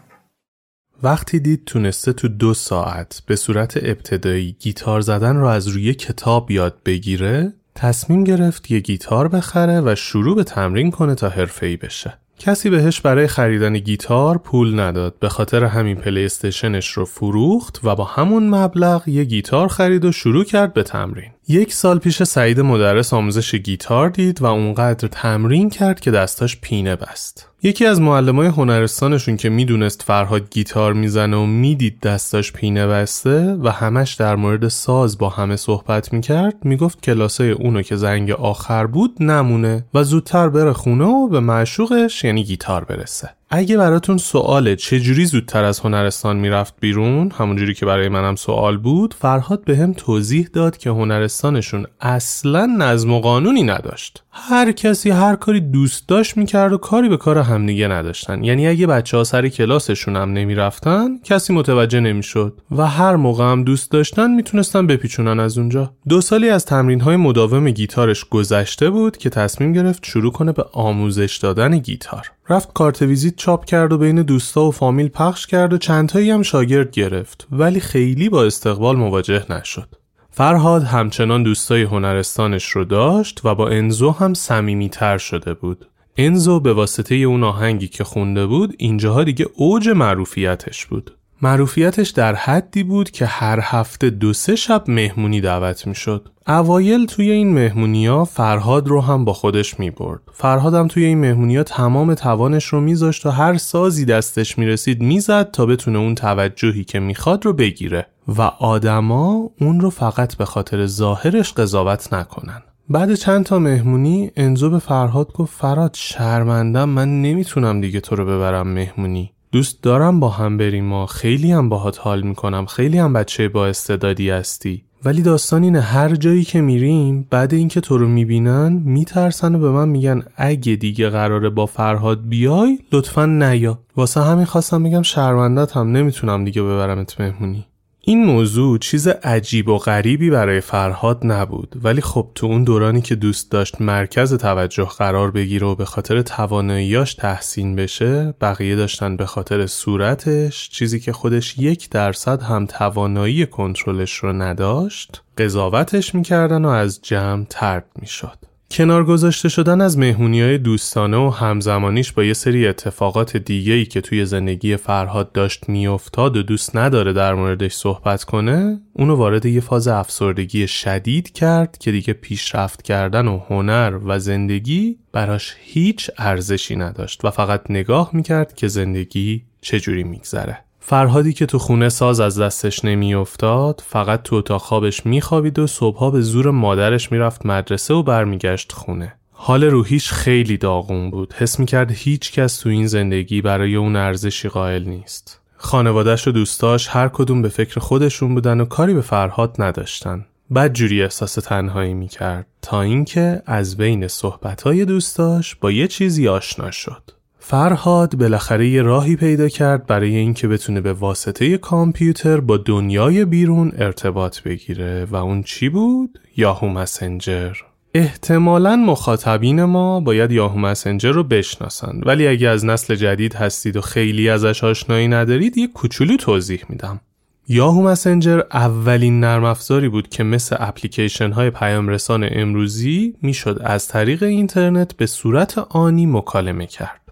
وقتی دید تونسته تو دو ساعت به صورت ابتدایی گیتار زدن رو از روی کتاب یاد بگیره تصمیم گرفت یه گیتار بخره و شروع به تمرین کنه تا حرفه‌ای بشه. کسی بهش برای خریدن گیتار پول نداد. به خاطر همین پلی استیشنش رو فروخت و با همون مبلغ یه گیتار خرید و شروع کرد به تمرین. یک سال پیش سعید مدرس آموزش گیتار دید و اونقدر تمرین کرد که دستاش پینه بست. یکی از معلمای هنرستانشون که می‌دونست فرهاد گیتار می‌زنه و می‌دید دستاش پینه بسته و همش در مورد ساز با همه صحبت می‌کرد می‌گفت کلاسای اونو که زنگ آخر بود نمونه و زودتر بره خونه و به معشوقش یعنی گیتار برسه. اگه براتون سواله چجوری زودتر از هنرستان می‌رفت بیرون همونجوری که برای منم سوال بود فرهاد به هم توضیح داد که هنرستانشون اصلا نظم و قانونی نداشت. هر کسی هر کاری دوست داشت می‌کرد و کاری به کار همدیگه نداشتن. یعنی اگه بچه ها سر کلاسشون هم نمی‌رفتن کسی متوجه نمی‌شد و هر موقع هم دوست داشتن می‌تونستن بپیچونن از اونجا. دو سالی از تمرین های مداوم گیتارش گذشته بود که تصمیم گرفت شروع کنه به آموزش دادن گیتار. رفت کارت ویزیت چاپ کرد و بین دوستا و فامیل پخش کرد و چندتایی هم شاگرد گرفت ولی خیلی با استقبال مواجه نشد. فرهاد همچنان دوستای هنرستانش رو داشت و با انزو هم صمیمیتر شده بود. انزو به واسطه اون آهنگی که خونده بود اینجاها دیگه اوج معروفیتش بود. معروفیتش در حدی بود که هر هفته دو سه شب مهمونی دعوت می شد. اوایل توی این مهمونیا فرهاد رو هم با خودش می برد. فرهاد هم توی این مهمونیا تمام توانش رو میذاشت و هر سازی دستش می رسید می‌زد تا بتونه اون توجهی که می‌خواد رو بگیره و آدما اون رو فقط به خاطر ظاهرش قضاوت نکنن. بعد چند تا مهمونی انزو به فرهاد گفت فراد شرمندم من نمی‌تونم دیگه تو رو ببرم مهمونی دوست دارم با هم بریم ما خیلی هم باهات حال می‌کنم. خیلی هم بچه با استعدادی هستی. ولی داستان اینه هر جایی که میریم بعد اینکه تو رو می‌بینن میترسن و به من میگن اگه دیگه قراره با فرهاد بیای لطفا نیا. واسه همین خواستم بگم شرمندت هم نمی‌تونم دیگه ببرمت مهمونی. این موضوع چیز عجیب و غریبی برای فرهاد نبود ولی خب تو اون دورانی که دوست داشت مرکز توجه قرار بگیره و به خاطر تواناییاش تحسین بشه بقیه داشتن به خاطر صورتش چیزی که خودش یک درصد هم توانایی کنترلش رو نداشت قضاوتش می‌کردن و از جمع ترد می‌شد. کنار گذاشته شدن از مهمونی های دوستانه و همزمانیش با یه سری اتفاقات دیگه ای که توی زندگی فرهاد داشت میافتاد و دوست نداره در موردش صحبت کنه اونو وارد یه فاز افسردگی شدید کرد که دیگه پیشرفت کردن و هنر و زندگی براش هیچ ارزشی نداشت و فقط نگاه می‌کرد که زندگی چجوری میگذره. فرهادی که تو خونه ساز از دستش نمیافتاد فقط تو اتاق خوابش میخوابید و صبحها به زور مادرش می‌رفت مدرسه و برمیگشت خونه. حال روحیش خیلی داغون بود. حس می‌کرد هیچ کس تو این زندگی برای اون ارزشی قائل نیست. خانوادش و دوستاش هر کدوم به فکر خودشون بودن و کاری به فرهاد نداشتن. بد جوری احساس تنهایی می‌کرد تا اینکه از بین صحبتهای دوستاش با یه چیزی آشنا شد. فرهاد بالاخره یه راهی پیدا کرد برای اینکه بتونه به واسطه کامپیوتر با دنیای بیرون ارتباط بگیره و اون چی بود؟ یاهو مسنجر احتمالا مخاطبین ما باید یاهو مسنجر رو بشناسند ولی اگه از نسل جدید هستید و خیلی ازش آشنایی ندارید یه کوچولو توضیح میدم یاهو مسنجر اولین نرم افزاری بود که مثل اپلیکیشن های پیام رسان امروزی می‌شد از طریق اینترنت به صورت آنی مکالمه کرد.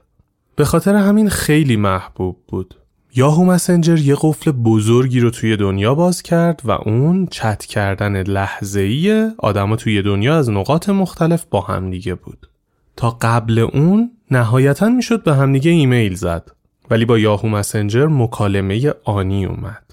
به خاطر همین خیلی محبوب بود. یاهو مسنجر یه قفل بزرگی رو توی دنیا باز کرد و اون چت کردن لحظه‌ای آدما توی دنیا از نقاط مختلف با همدیگه بود. تا قبل اون نهایتا می‌شد به همدیگه ایمیل زد ولی با یاهو مسنجر مکالمه آنی اومد.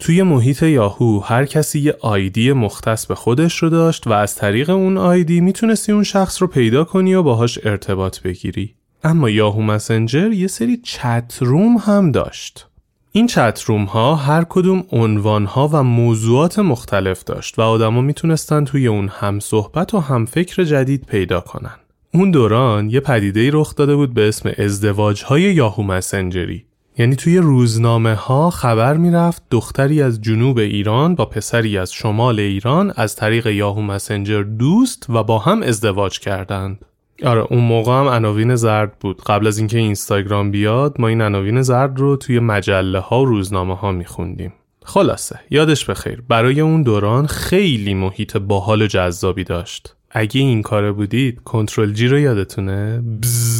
توی محیط یاهو هر کسی یه آیدی مختص به خودش رو داشت و از طریق اون آیدی می‌تونستی اون شخص رو پیدا کنی و باهاش ارتباط بگیری. اما یاهو مسنجر یه سری چت روم هم داشت. این چت روم ها هر کدوم عنوان ها و موضوعات مختلف داشت و آدما می‌تونستن توی اون هم صحبت و هم فکر جدید پیدا کنن. اون دوران یه پدیده رخ داده بود به اسم ازدواج های یاهو مسنجری یعنی توی روزنامه ها خبر می‌رفت دختری از جنوب ایران با پسری از شمال ایران از طریق یاهو مسنجر دوست و با هم ازدواج کردند. آره اون موقع هم عناوین زرد بود. قبل از اینکه اینستاگرام بیاد ما این عناوین زرد رو توی مجله ها و روزنامه ها میخوندیم. خلاصه یادش بخیر. برای اون دوران خیلی محیط باحال و جذابی داشت. اگه این کاره بودید کنترل جی رو یادتونه. بزز.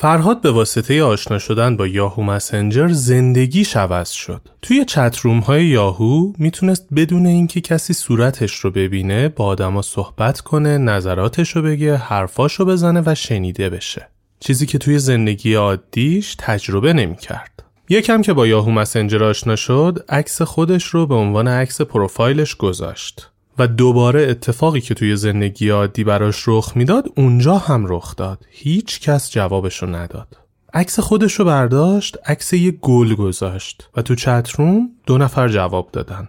فرهاد به واسطه آشنا شدن با یاهو مسنجر زندگی عوض شد. توی چتروم های یاهو می‌تونست بدون اینکه کسی صورتش رو ببینه با آدما صحبت کنه، نظراتش رو بگه، حرفاش رو بزنه و شنیده بشه. چیزی که توی زندگی عادیش تجربه نمی‌کرد. یکم که با یاهو مسنجر آشنا شد، عکس خودش رو به عنوان عکس پروفایلش گذاشت. و دوباره اتفاقی که توی زندگی عادی براش رخ می‌داد اونجا هم رخ داد. هیچ کس جوابشو نداد. عکس خودش رو برداشت عکس یه گل گذاشت و تو چتروم دو نفر جواب دادن.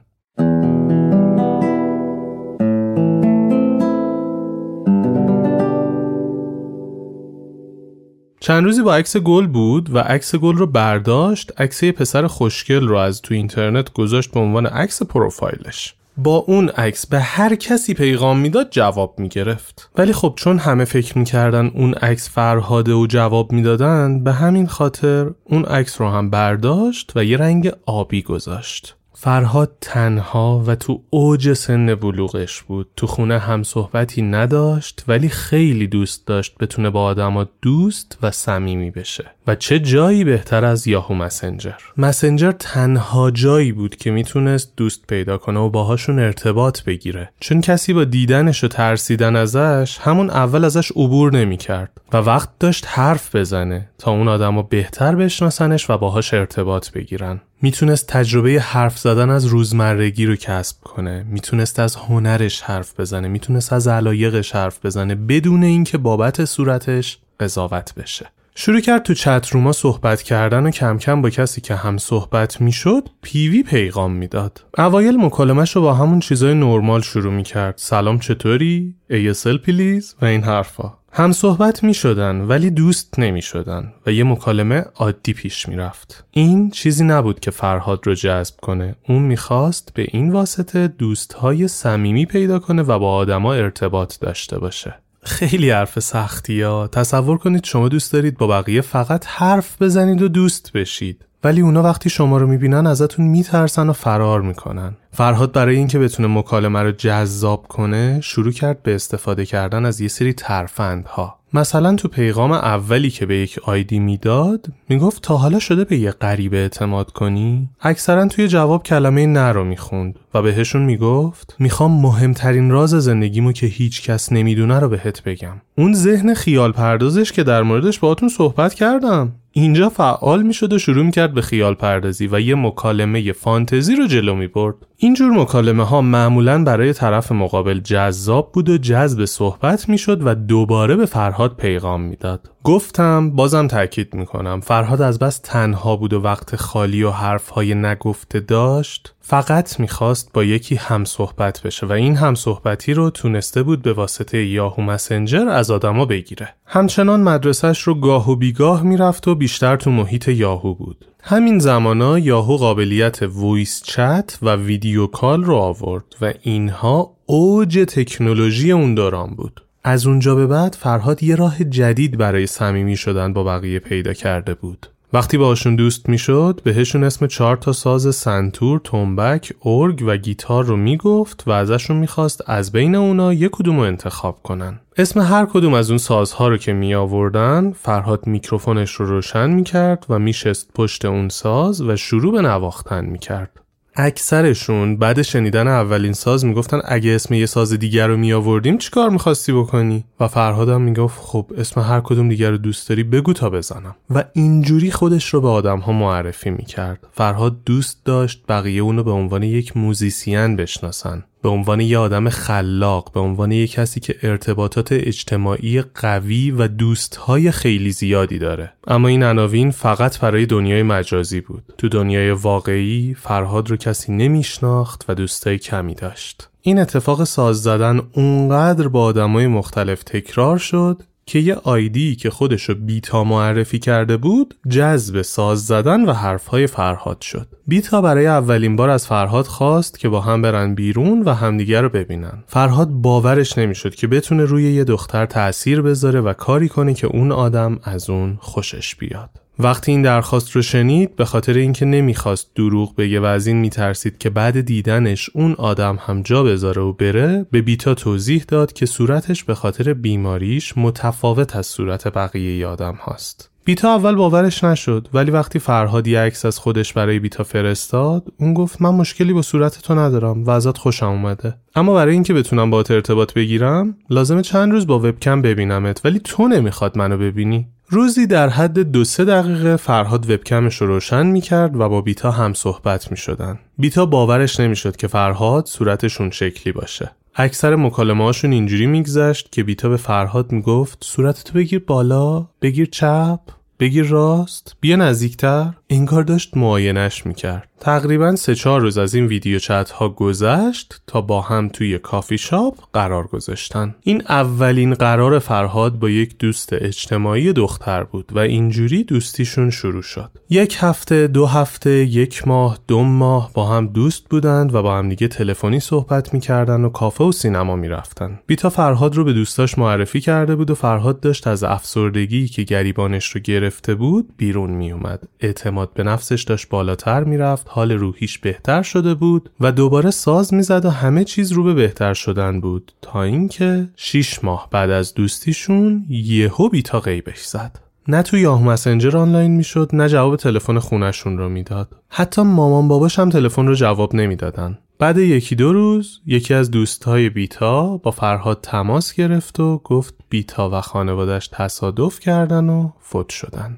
چند روزی با عکس گل بود و عکس گل رو برداشت عکس پسر خوشگل رو از تو اینترنت گذاشت به عنوان عکس پروفایلش. با اون عکس به هر کسی پیغام می‌داد جواب می‌گرفت. ولی خب چون همه فکر می‌کردن اون عکس فرهاده و جواب می‌دادن به همین خاطر اون عکس رو هم برداشت و یه رنگ آبی گذاشت. فرهاد تنها و تو اوج سن بلوغش بود. تو خونه هم صحبتی نداشت ولی خیلی دوست داشت بتونه با آدما دوست و صمیمی بشه. و چه جایی بهتر از یاهو مسنجر. مسنجر تنها جایی بود که می‌تونست دوست پیدا کنه و باهاشون ارتباط بگیره. چون کسی با دیدنش و ترسیدن ازش همون اول ازش عبور نمی‌کرد. و وقت داشت حرف بزنه تا اون آدما بهتر بشناسنش و باهاش ارتباط بگیرن. می‌تونست تجربه حرف زدن از روزمرگی رو کسب کنه می‌تونست از هنرش حرف بزنه می‌تونست از علایقش حرف بزنه بدون اینکه بابت صورتش قضاوت بشه شروع کرد تو چت روما صحبت کردن و کم کم با کسی که هم صحبت می‌شد پیوی پیغام می‌داد. اوایل مکالمش رو با همون چیزای نرمال شروع می‌کرد. سلام چطوری؟ ASL پلیز و این حرفا. هم صحبت می شدن ولی دوست نمی شدن و یه مکالمه عادی پیش می رفت. این چیزی نبود که فرهاد رو جذب کنه. اون می‌خواست به این واسطه دوستهای صمیمی پیدا کنه و با آدما ارتباط داشته باشه. خیلی حرف سختی ها. تصور کنید شما دوست دارید با بقیه فقط حرف بزنید و دوست بشید. ولی اونا وقتی شما رو می‌بینن ازتون میترسن و فرار می‌کنن. فرهاد برای اینکه بتونه مکالمه رو جذاب کنه شروع کرد به استفاده کردن از یه سری ترفندها. مثلا تو پیغام اولی که به یک آیدی می‌داد می‌گفت تا حالا شده به یه غریبه اعتماد کنی اکثرا توی جواب کلمه نه رو می‌خوند و بهشون می‌گفت می‌خوام مهمترین راز زندگیمو که هیچ کس نمی‌دونه رو بهت بگم اون ذهن خیال پردازش که در موردش باهاتون صحبت کردم اینجا فعال می‌شد و شروع می‌کرد به خیال پردازی و یه مکالمه فانتزی رو جلو می برد. اینجور مکالمه ها معمولا برای طرف مقابل جذاب بود و جذب صحبت می‌شد و دوباره به فرهاد پیغام می‌داد. گفتم بازم تاکید می‌کنم. فرهاد از بس تنها بود و وقت خالی و حرفهای نگفته داشت. فقط می‌خواست با یکی هم صحبت بشه و این هم صحبتی رو تونسته بود به واسطه یاهو مسنجر از آدما بگیره. همچنان مدرسهش رو گاه و بیگاه می‌رفت و بیشتر تو محیط یاهو بود. همین زمانا یاهو قابلیت وویس چت و ویدیو کال رو آورد و اینها اوج تکنولوژی اون دوران بود. از اونجا به بعد فرهاد یه راه جدید برای صمیمی شدن با بقیه پیدا کرده بود وقتی باشون دوست می‌شد بهشون اسم چهار تا ساز سنتور، تنبک، ارگ و گیتار رو می‌گفت و ازشون می‌خواست از بین اونا یک کدوم رو انتخاب کنن. اسم هر کدوم از اون سازها رو که می آوردن فرهاد میکروفونش رو روشن می‌کرد و میشست پشت اون ساز و شروع به نواختن می‌کرد. اکثرشون بعد شنیدن اولین ساز می‌گفتن اگه اسم یه ساز دیگر رو می آوردیم چیکار می‌خواستی بکنی؟ و فرهادم می‌گفت خب اسم هر کدوم دیگر رو دوست داری بگو تا بزنم. و اینجوری خودش رو به آدم ها معرفی می‌کرد. فرهاد دوست داشت بقیه اونو به عنوان یک موزیسین بشناسن. به عنوان یه آدم خلاق به عنوان یه کسی که ارتباطات اجتماعی قوی و دوستهای خیلی زیادی داره. اما این عناوین فقط برای دنیای مجازی بود. تو دنیای واقعی فرهاد رو کسی نمیشناخت و دوستای کمی داشت. این اتفاق ساز زدن اونقدر با آدمای مختلف تکرار شد که یه آیدی که خودشو بیتا معرفی کرده بود جذب ساز زدن و حرفهای فرهاد شد. بیتا برای اولین بار از فرهاد خواست که با هم برن بیرون و همدیگر رو ببینن. فرهاد باورش نمی‌شد که بتونه روی یه دختر تأثیر بذاره و کاری کنه که اون آدم از اون خوشش بیاد. وقتی این درخواست رو شنید به خاطر اینکه نمی‌خواست دروغ بگه و از این میترسید که بعد دیدنش اون آدم هم جا بذاره و بره به بیتا توضیح داد که صورتش به خاطر بیماریش متفاوت از صورت بقیه آدم هاست. بیتا اول باورش نشد ولی وقتی فرهاد یه عکس از خودش برای بیتا فرستاد اون گفت من مشکلی با صورت تو ندارم و ازت خوشم اومده اما برای اینکه بتونم با ارتباط بگیرم لازمه چند روز با وبکم ببینمت ولی تو نمی‌خواد منو ببینی روزی در حد دو سه دقیقه فرهاد وبکمش رو روشن می کرد و با بیتا هم صحبت می شدن. بیتا باورش نمی‌شد که فرهاد صورتشون شکلی باشه. اکثر مکالمه هاشون اینجوری میگذشت که بیتا به فرهاد می‌گفت صورتتو بگیر بالا بگیر چپ بگیر راست بیا نزدیکتر انگار داشت معاینش می‌کرد تقریبا سه چهار روز از این ویدیو چت ها گذشت تا با هم توی کافی شاپ قرار گذاشتن. این اولین قرار فرهاد با یک دوست اجتماعی دختر بود و اینجوری دوستیشون شروع شد. یک هفته دو هفته یک ماه دو ماه با هم دوست بودند و با هم دیگه تلفنی صحبت می‌کردن و کافه و سینما می‌رفتن. بیتا فرهاد رو به دوستاش معرفی کرده بود و فرهاد داشت از افسردگی که گریبانش رو گرفته بود بیرون میومد اعتماد به نفسش داشت بالاتر می‌رفت حال روحیش بهتر شده بود و دوباره ساز می‌زد و همه چیز رو به بهتر شدن بود تا اینکه 6 ماه بعد از دوستیشون یهو بیتا غیبش زد. نه تو یاهو مسنجر آنلاین می‌شد نه جواب تلفن خونشون رو می‌داد. حتی مامان باباش هم تلفن رو جواب نمی‌دادن. بعد یکی دو روز یکی از دوستهای بیتا با فرهاد تماس گرفت و گفت بیتا و خانوادش تصادف کردن و فوت شدن.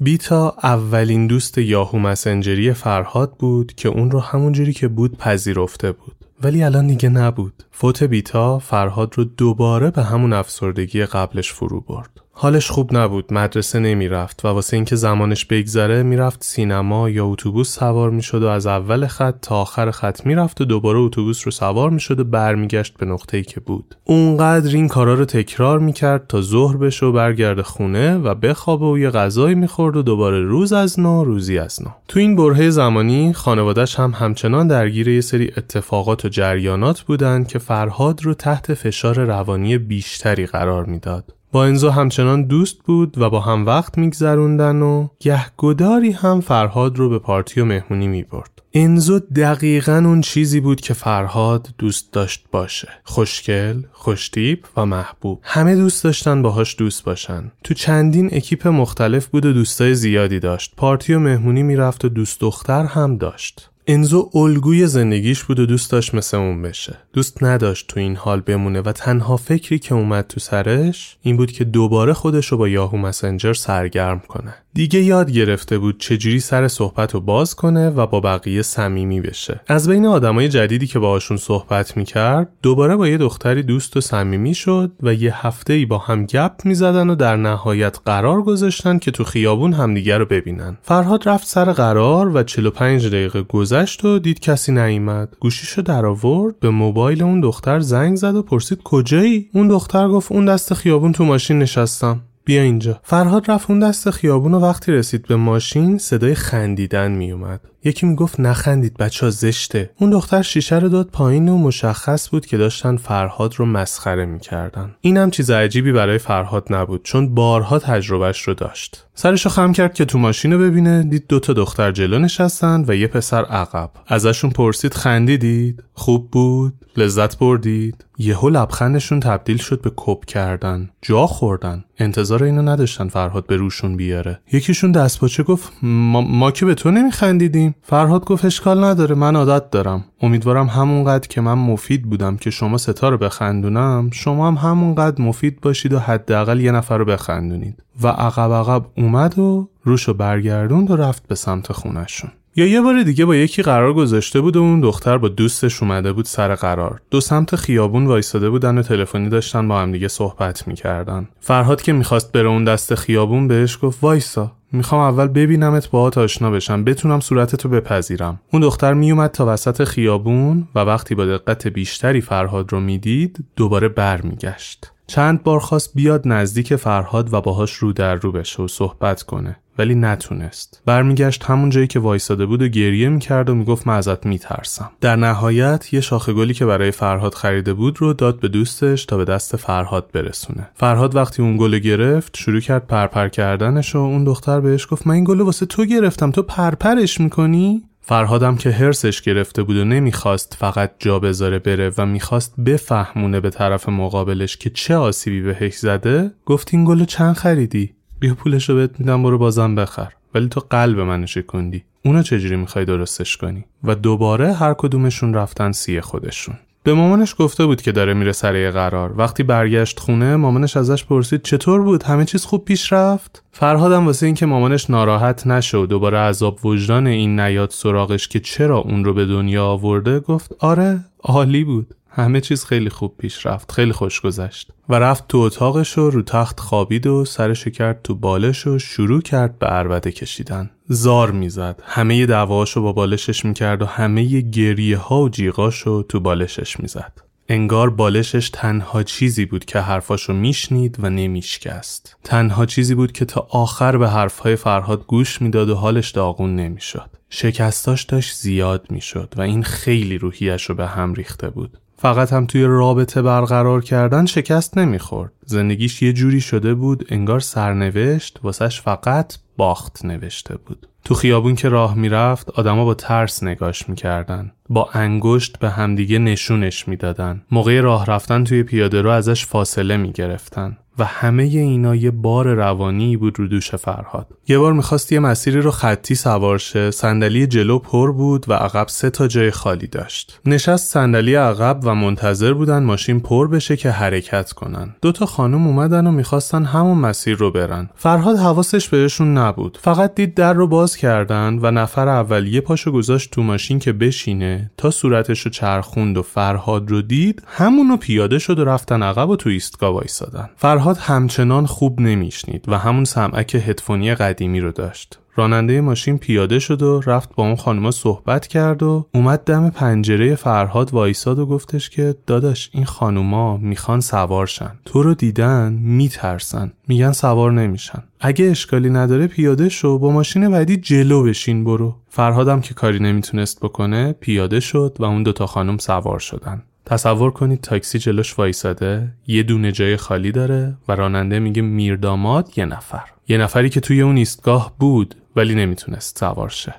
بیتا اولین دوست یاهو مسنجری فرهاد بود که اون رو همونجوری که بود پذیرفته بود. ولی الان دیگه نبود. فوت بیتا فرهاد رو دوباره به همون افسردگی قبلش فرو برد. حالش خوب نبود مدرسه نمی‌رفت و واسه اینکه زمانش بگذره می‌رفت سینما یا اتوبوس سوار می‌شد و از اول خط تا آخر خط می‌رفت و دوباره اتوبوس رو سوار می‌شد و برمیگشت به نقطه‌ای که بود. اونقدر این کارا رو تکرار می‌کرد تا ظهر بشه و برگرده خونه و بخوابه و یه غذایی می‌خورد و دوباره روز از نو روزی از نو تو این برهه زمانی خانوادش هم همچنان درگیر یه سری اتفاقات و جریانات بودن که فرهاد رو تحت فشار روانی بیشتری قرار می‌داد. با انزو همچنان دوست بود و با هم وقت میگذروندن و گهگداری هم فرهاد رو به پارتی و مهمونی می‌برد. انزو دقیقا اون چیزی بود که فرهاد دوست داشت باشه. خوشگل، خوشتیب و محبوب. همه دوست داشتن باهاش دوست باشن. تو چندین اکیپ مختلف بود و دوستای زیادی داشت. پارتی و مهمونی می‌رفت و دوست دختر هم داشت. انزو الگوی زندگیش بود و دوست داشت مثل اون بشه. دوست نداشت تو این حال بمونه و تنها فکری که اومد تو سرش این بود که دوباره خودش رو با یاهو مسنجر سرگرم کنه. دیگه یاد گرفته بود چجوری سر صحبت رو باز کنه و با بقیه صمیمی بشه. از بین آدمای جدیدی که باهاشون صحبت می‌کرد دوباره با یه دختری دوست و صمیمی شد و یه هفته ای با هم گپ می‌زدن و در نهایت قرار گذاشتن که تو خیابون همدیگه رو ببینن. فرهاد رفت سر قرار و 45 دقیقه گذشت و دید کسی نیامد گوشیشو در آورد به موبایل اون دختر زنگ زد و پرسید کجایی؟ اون دختر گفت اون دست خیابون تو ماشین نشستم. بیا اینجا. فرهاد رفت اون دست خیابون و وقتی رسید به ماشین صدای خندیدن میومد یکی می‌گفت نخندید بچه زشته. اون دختر شیشه رو داد پایین و مشخص بود که داشتن فرهاد رو مسخره می‌کردن. اینم چیز عجیبی برای فرهاد نبود چون بارها تجربهش رو داشت. سرشو خم کرد که تو ماشین رو ببینه دید دوتا دختر جلو نشستن و یه پسر عقب. ازشون پرسید خندیدید؟ خوب بود؟ لذت بردید؟ یهو لبخندشون تبدیل شد به کپ کردن. جا خوردن. انتظار اینو نداشتن فرهاد به روشون بیاره. یکیشون دستپاچه گفت ما, ما که به تو نمیخندیدیم؟ فرهاد گفت اشکال نداره من عادت دارم. امیدوارم همونقدر که من مفید بودم که شما ستا رو بخندونم شما هم همونقدر مفید باشید و حداقل یه نفر رو بخندونید. و عقب عقب اومد و روشو برگردوند و رفت به سمت خونشون یا یه بار دیگه با یکی قرار گذاشته بود و اون دختر با دوستش اومده بود سر قرار. دو سمت خیابون وایساده بودن و تلفنی داشتن با هم دیگه صحبت می‌کردن. فرهاد که می‌خواست بره اون دست خیابون بهش گفت وایسا می‌خوام اول ببینمت باهات آشنا بشم بتونم صورتتو بپذیرم. اون دختر میومد تا وسط خیابون و وقتی با دقت بیشتری فرهاد رو می‌دید دوباره برمیگشت. چند بار خواست بیاد نزدیک فرهاد و باهاش رو در رو بشه و صحبت کنه. ولی نتونست. برمیگشت همون جایی که وایساده بود و گریه می‌کرد و می‌گفت من ازت میترسم. در نهایت یه شاخه گلی که برای فرهاد خریده بود رو داد به دوستش تا به دست فرهاد برسونه. فرهاد وقتی اون گل گرفت شروع کرد پرپر کردنش و اون دختر بهش گفت من این گل واسه تو گرفتم تو پرپرش می‌کنی؟ فرهادم که هرسش گرفته بود و نمی‌خواست فقط جا بذاره بره و می‌خواست بفهمونه به طرف مقابلش که چه آسیبی بهش زده گفت این گلو چند خریدی؟ بیا پولشو بهت میدم برو بازم بخر. ولی تو قلب منو شکندی اونو چجوری می‌خوای درستش کنی؟ و دوباره هر کدومشون رفتن سیه خودشون. به مامانش گفته بود که داره میره سر قرار. وقتی برگشت خونه مامانش ازش پرسید چطور بود؟ همه چیز خوب پیش رفت؟ فرهادم واسه اینکه مامانش ناراحت نشه و دوباره عذاب وجدان این نیاد سراغش که چرا اون رو به دنیا آورده گفت آره عالی بود. همه چیز خیلی خوب پیش رفت خیلی خوش گذشت. و رفت تو اتاقش و رو تخت خوابید و سرش کرد تو بالش و شروع کرد به عربده کشیدن. زار می‌زد. همه دعواشو با بالشش می‌کرد و همه گریه ها و جیغاشو تو بالشش می‌زد. انگار بالشش تنها چیزی بود که حرفاشو میشنید و نمیشکست. تنها چیزی بود که تا آخر به حرفهای فرهاد گوش می‌داد و حالش داغون نمی‌شد. شکستاش داشت زیاد می‌شد و این خیلی روحیش رو به هم ریخته بود. فقط هم توی رابطه برقرار کردن شکست نمی‌خورد. زندگیش یه جوری شده بود انگار سرنوشت واسش فقط باخت نوشته بود. تو خیابون که راه می‌رفت آدما با ترس نگاش می‌کردن. با انگشت به همدیگه نشونش می‌دادن. موقع راه رفتن توی پیاده رو ازش فاصله می‌گرفتن. و همه اینا یه بار روانی بود رو دوش فرهاد. یه بار می‌خواست یه مسیری رو خطی سوار شه. صندلی جلو پر بود و عقب سه تا جای خالی داشت. نشست صندلی عقب و منتظر بودن ماشین پر بشه که حرکت کنن. دو تا خانم اومدن و می‌خواستن همون مسیر رو برن. فرهاد حواسش بهشون نبود. فقط دید در رو باز کردن و نفر اولیه پاشو گذاشت تو ماشین که بشینه تا صورتش رو چرخوند و فرهاد رو دید همونو پیاده شد و رفتن عقب و تو ایستگاه وایسادن. فرهاد همچنان خوب نمیشنید و همون سمعک هدفونی قدیمی رو داشت. راننده ماشین پیاده شد و رفت با اون خانوما صحبت کرد و اومد دم پنجره فرهاد وایساد و گفتش که داداش این خانوما می‌خوان سوارشن تو رو دیدن میترسن. میگن سوار نمیشن. اگه اشکالی نداره پیاده شو با ماشین بعدی جلو بشین برو. فرهادم که کاری نمی‌تونست بکنه پیاده شد و اون دوتا خانم سوار شدن. تصور کنید تاکسی جلوش وایساده یه دونه جای خالی داره و راننده میگه میرداماد یه نفر. یه نفری که توی اون ایستگاه بود. ولی نمی‌تونست سوار شه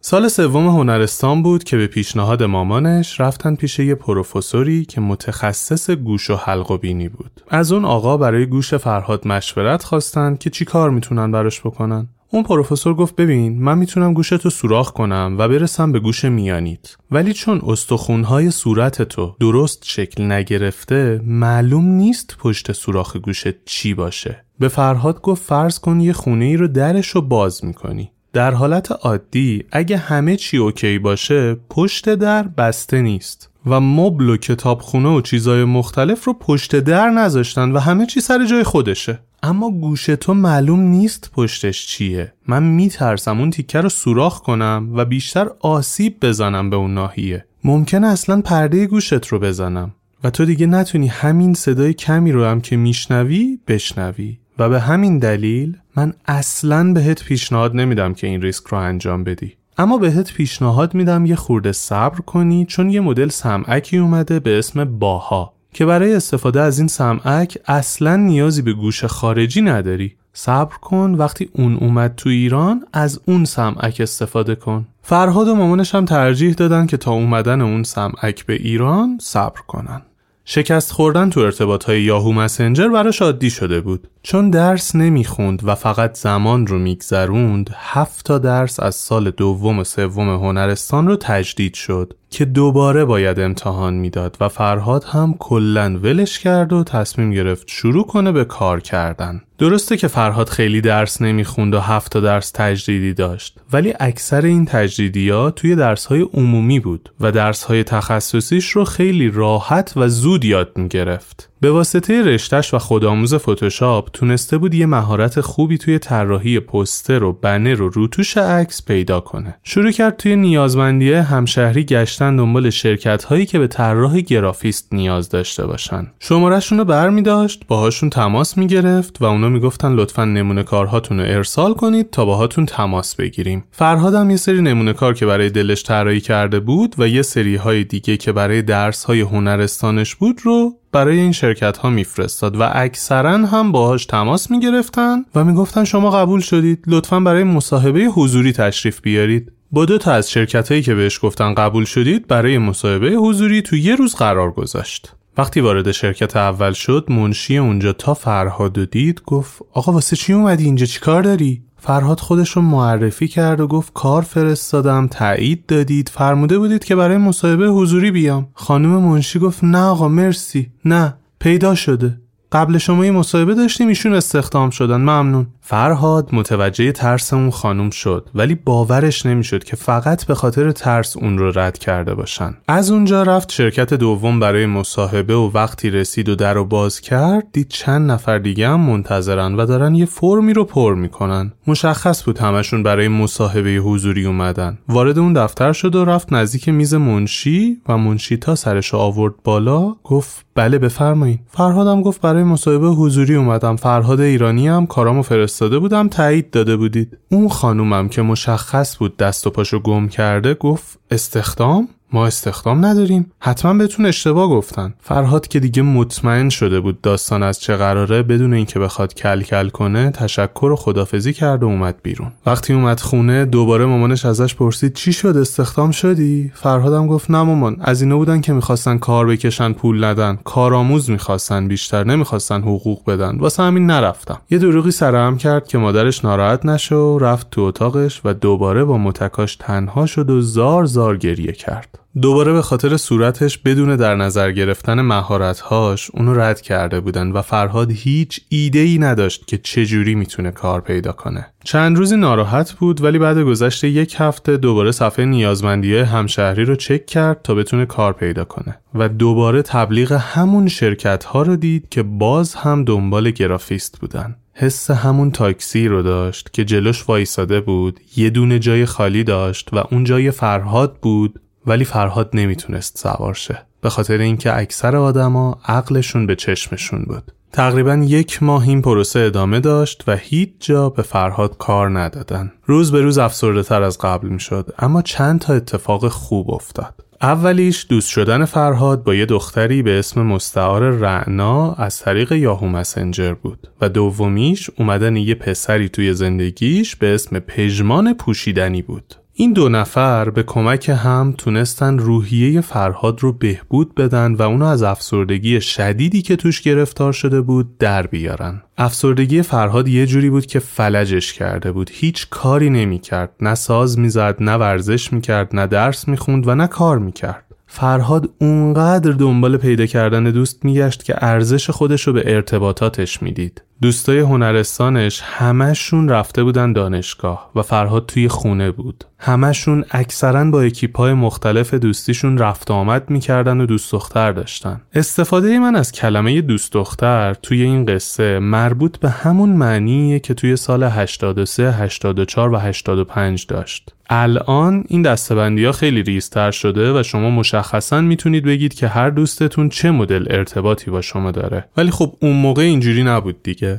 سال سوم هنرستان بود که به پیشنهاد مامانش رفتن پیش یه پروفسوری که متخصص گوش و حلق و بینی بود. از اون آقا برای گوش فرهاد مشورت خواستن که چی کار می‌تونن براش بکنن. اون پروفسور گفت ببین من می‌تونم گوشتو سوراخ کنم و برسم به گوش میانیت. ولی چون استخونهای صورت تو درست شکل نگرفته معلوم نیست پشت سوراخ گوشت چی باشه. به فرهاد گفت فرض کن یه خونه ای رو درش رو باز می‌کنی. در حالت عادی اگه همه چی اوکی باشه پشت در بسته نیست. و مبل و کتابخونه و چیزای مختلف رو پشت در نذاشتن و همه چی سر جای خودشه. اما گوش تو معلوم نیست پشتش چیه. من میترسم اون تیکه رو سوراخ کنم و بیشتر آسیب بزنم به اون ناحیه. ممکنه اصلا پرده گوشت رو بزنم. و تو دیگه نتونی همین صدای کمی رو هم که میشنوی بشنوی. و به همین دلیل من اصلا بهت پیشنهاد نمیدم که این ریسک رو انجام بدی. اما بهت پیشنهاد میدم یه خورده صبر کنی چون یه مدل سمعکی اومده به اسم باها که برای استفاده از این سمعک اصلا نیازی به گوش خارجی نداری. صبر کن وقتی اون اومد تو ایران از اون سمعک استفاده کن. فرهاد و مامانش هم ترجیح دادن که تا اومدن اون سمعک به ایران صبر کنن. شکست خوردن تو ارتباط های یاهو مسنجر براش عادی شده بود. چون درس نمی‌خوند و فقط زمان رو میگذروند هفت تا درس از سال دوم و سوم هنرستان رو تجدید شد. که دوباره باید امتحان می‌داد و فرهاد هم کلا ولش کرد و تصمیم گرفت شروع کنه به کار کردن. درسته که فرهاد خیلی درس نمی‌خوند و هفت درس تجدیدی داشت ولی اکثر این تجدیدی ها توی درس های عمومی بود و درس های تخصصیش رو خیلی راحت و زود یاد می‌گرفت. به واسطه رشتش و خودآموز فتوشاپ تونسته بود یه مهارت خوبی توی طراحی پوستر و بنر و روتوش عکس پیدا کنه. شروع کرد توی نیازمندیه همشهری گشتن دنبال شرکت هایی که به طراح گرافیست نیاز داشته باشن. شمارهشون رو برمی داشت، باهاشون تماس می گرفت و اونا می‌گفتن لطفا نمونه کارهاتون رو ارسال کنید تا باهاتون تماس بگیریم. فرهاد هم یه سری نمونه کار که برای دلش طراحی کرده بود و یه سری های دیگه که برای درس های هنرستانش بود رو برای این شرکت ها میفرستاد و اکثرا هم باهاش تماس می‌گرفتن و می‌گفتن شما قبول شدید لطفا برای مصاحبه حضوری تشریف بیارید. با دو تا از شرکت هایی که بهش گفتن قبول شدید برای مصاحبه حضوری تو یه روز قرار گذاشت. وقتی وارد شرکت اول شد منشی اونجا تا فرهاد دید گفت آقا واسه چی اومدی؟ اینجا چی کار داری؟ فرهاد خودش رو معرفی کرد و گفت کار فرستادم تایید دادید. فرموده بودید که برای مصاحبه حضوری بیام. خانم منشی گفت نه آقا مرسی. نه پیدا شده. قبل شما یه مصاحبه داشتیم ایشون استخدام شدن. ممنون. فرهاد متوجه ترس اون خانم شد ولی باورش نمی‌شد که فقط به خاطر ترس اون رو رد کرده باشن. از اونجا رفت شرکت دوم برای مصاحبه و وقتی رسید و در رو باز کرد دید چند نفر دیگه هم منتظرن و دارن یه فرمی رو پر می‌کنن. مشخص بود همشون برای مصاحبه حضوری اومدن. وارد اون دفتر شد و رفت نزدیک میز منشی و منشی تا سرش آورد بالا گفت بله بفرمایید فرهادم گفت برای مصاحبه حضوری اومدم. فرهاد ایرانی هم کارامو فرستاده بودم تایید داده بودید. اون خانومم که مشخص بود دست و پاشو گم کرده گفت استخدام؟ ما استخدام نداریم. حتما بهتون اشتباه گفتن. فرهاد که دیگه مطمئن شده بود داستان از چه قراره بدون اینکه بخواد کل کل کنه تشکر و خدافزی کرد و اومد بیرون. وقتی اومد خونه دوباره مامانش ازش پرسید چی شد؟ استخدام شدی؟ فرهادم گفت نه مامان از اینا بودن که می‌خواستن کار بکشن پول ندن. کارآموز می‌خواستن بیشتر نمی‌خواستن حقوق بدن. واسه همین نرفتم. یه دروغی سرهم کرد که مادرش ناراحت نشه و رفت تو اتاقش و دوباره با متکاش تنها شد و زار زار گریه کرد. دوباره به خاطر صورتش بدون در نظر گرفتن مهارتهاش اونو رد کرده بودن و فرهاد هیچ ایده ای نداشت که چجوری می‌تونه کار پیدا کنه. چند روزی ناراحت بود ولی بعد گذشت یک هفته دوباره صفحه نیازمندی همشهری رو چک کرد تا بتونه کار پیدا کنه و دوباره تبلیغ همون شرکت ها رو دید که باز هم دنبال گرافیست بودن. حس همون تاکسی رو داشت که جلوش وایساده بود یه دونه جای خالی داشت و اون جای فرهاد بود ولی فرهاد نمی‌تونست سوار شه. به خاطر اینکه اکثر آدما عقلشون به چشمشون بود. تقریبا یک ماه این پروسه ادامه داشت و هیچ جا به فرهاد کار ندادن. روز به روز افسرده تر از قبل می شد اما چند تا اتفاق خوب افتاد. اولیش دوست شدن فرهاد با یه دختری به اسم مستعار رعنا از طریق یاهو مسنجر بود و دومیش اومدن یه پسری توی زندگیش به اسم پژمان پوشیدنی بود. این دو نفر به کمک هم تونستن روحیه فرهاد رو بهبود بدن و اونو از افسردگی شدیدی که توش گرفتار شده بود در بیارن. افسردگی فرهاد یه جوری بود که فلجش کرده بود. هیچ کاری نمی‌کرد. نه ساز می‌زد، نه ورزش می‌کرد، نه درس می‌خوند و نه کار می‌کرد. فرهاد اونقدر دنبال پیدا کردن دوست میگشت که ارزش خودش رو به ارتباطاتش می‌دید. دوستای هنرستانش همشون رفته بودن دانشگاه و فرهاد توی خونه بود. همشون اکثرا با اکیپای مختلف دوستیشون رفت آمد می‌کردن و دوست دختر داشتن. استفاده من از کلمه دوست دختر توی این قصه مربوط به همون معنیه که توی سال 83, 84 و 85 داشت. الان این دستبندی ها خیلی ریزتر شده و شما مشخصا می‌تونید بگید که هر دوستتون چه مدل ارتباطی با شما داره ولی خب اون موقع اینجوری نبود دیگه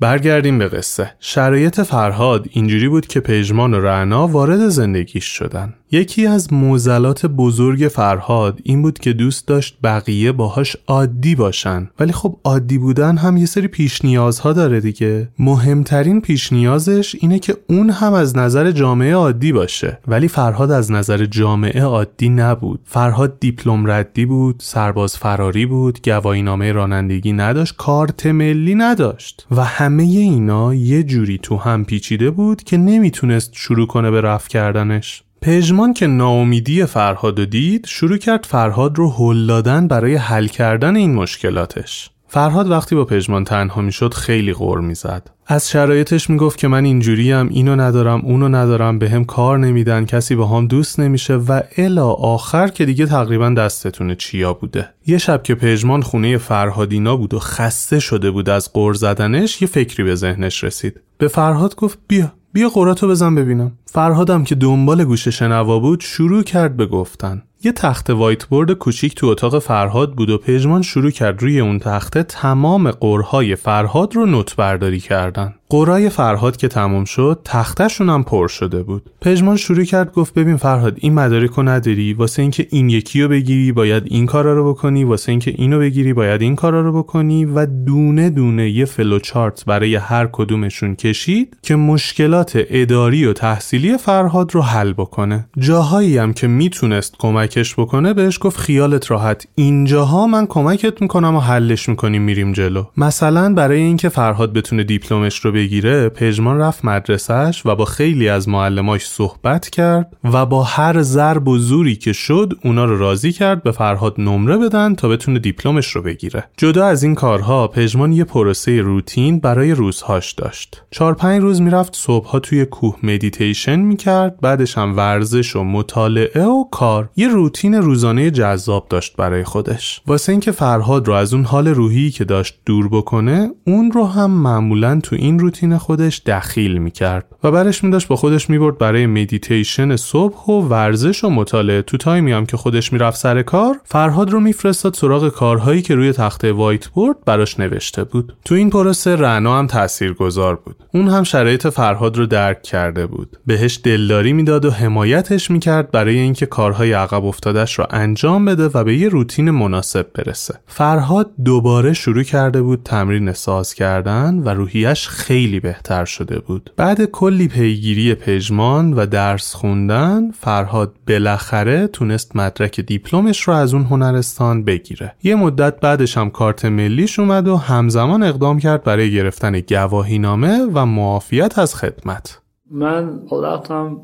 برگردیم به قصه. شرایط فرهاد اینجوری بود که پژمان و رعنا وارد زندگیش شدن. یکی از موزلات بزرگ فرهاد این بود که دوست داشت بقیه باهاش عادی باشن. ولی خب عادی بودن هم یه سری پیش نیازها داره دیگه. مهمترین پیش نیازش اینه که اون هم از نظر جامعه عادی باشه. ولی فرهاد از نظر جامعه عادی نبود. فرهاد دیپلم ردی بود سرباز فراری بود گواهینامه رانندگی نداشت کارت ملی نداشت. و همه اینا یه جوری تو هم پیچیده بود که نمی‌تونست شروع کنه به رفت کردنش. پژمان که ناامیدی فرهاد دید شروع کرد فرهاد رو هل دادن برای حل کردن این مشکلاتش. فرهاد وقتی با پژمان تنها می‌شد خیلی غور می‌زد. از شرایطش می‌گفت که من اینجوریم اینو ندارم اونو ندارم به هم کار نمیدن کسی با هم دوست نمیشه و الا آخر که دیگه تقریبا دستتونه چیا بوده. یه شب که پژمان خونه فرهادینا بود و خسته شده بود از غور زدنش یه فکری به ذهنش رسید. به فرهاد گفت بیا بیا قراتو بزن ببینم. فرهادم که دنبال گوش شنوا بود شروع کرد به گفتن. یه تخت وایت بورد کوچیک تو اتاق فرهاد بود و پژمان شروع کرد روی اون تخته تمام غرهای فرهاد رو نت برداری کردن. غرای فرهاد که تموم شد تختشون هم پر شده بود. پژمان شروع کرد گفت ببین فرهاد این مدارک رو نداری؟ واسه اینکه این یکی رو بگیری باید این کارا رو بکنی. واسه اینکه اینو بگیری باید این کارا رو بکنی. و دونه دونه یه فلو چارت برای هر کدومشون کشید که مشکلات اداری و تحصیلی فرهاد رو حل بکنه. جاهایی هم که می‌تونست کمکش بکنه بهش گفت خیالت راحت. اینجاها من کمکت می‌کنم و حلش می‌کنیم میریم جلو. مثلا برای اینکه فرهاد بتونه دیپلمش رو بگیره پژمان رفت مدرسهش و با خیلی از معلماش صحبت کرد و با هر ضرب و زوری که شد اونا رو راضی کرد به فرهاد نمره بدن تا بتونه دیپلمش رو بگیره. جدا از این کارها پژمان یه پروسه روتین برای روزهاش داشت. چهار پنج روز می‌رفت صبحها توی کوه مدیتیشن می‌کرد بعدش هم ورزش و مطالعه و کار یه روتین روزانه جذاب داشت برای خودش. واسه اینکه فرهاد رو از اون حال روحی که داشت دور بکنه اون رو هم معمولا تو این روتین خودش دخیل می‌کرد و برش میداشت با خودش می‌برد برای مدیتیشن صبح و ورزش و مطالعه. تو time ی هم که خودش می‌رفت سر کار فرهاد رو میفرستاد سراغ کارهایی که روی تخته وایت بورد براش نوشته بود. تو این پروسه رعنا هم تاثیرگذار بود. اون هم شرایط فرهاد رو درک کرده بود. بهش دلداری می‌داد و حمایتش می‌کرد برای اینکه کارهای عقب افتادش رو انجام بده و به یه روتین مناسب برسه. فرهاد دوباره شروع کرده بود تمرین ساز کردن و روحیش خیلی بهتر شده بود. بعد کلی پیگیری پژمان و درس خوندن فرهاد بالاخره تونست مدرک دیپلمش رو از اون هنرستان بگیره. یه مدت بعدش هم کارت ملیش اومد و همزمان اقدام کرد برای گرفتن گواهی نامه و معافیت از خدمت. من رفتم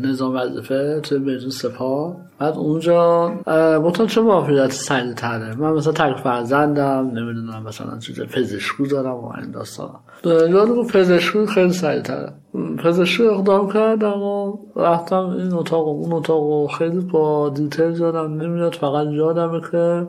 نظام وظیفه توی بیرون سپاه. بعد اونجا مطمئن چه معافیت سنی تره؟ من مثلا تک فرزندم نمی‌دونم مثلا چیز پزشکو دارم و این داستان یاد گفت پزشکو خیلی سریع تره. پزشکی اقدام کردم و رفتم این اتاق و اون اتاق و خیلی با دیتیل یادم نمیاد فقط یادمه که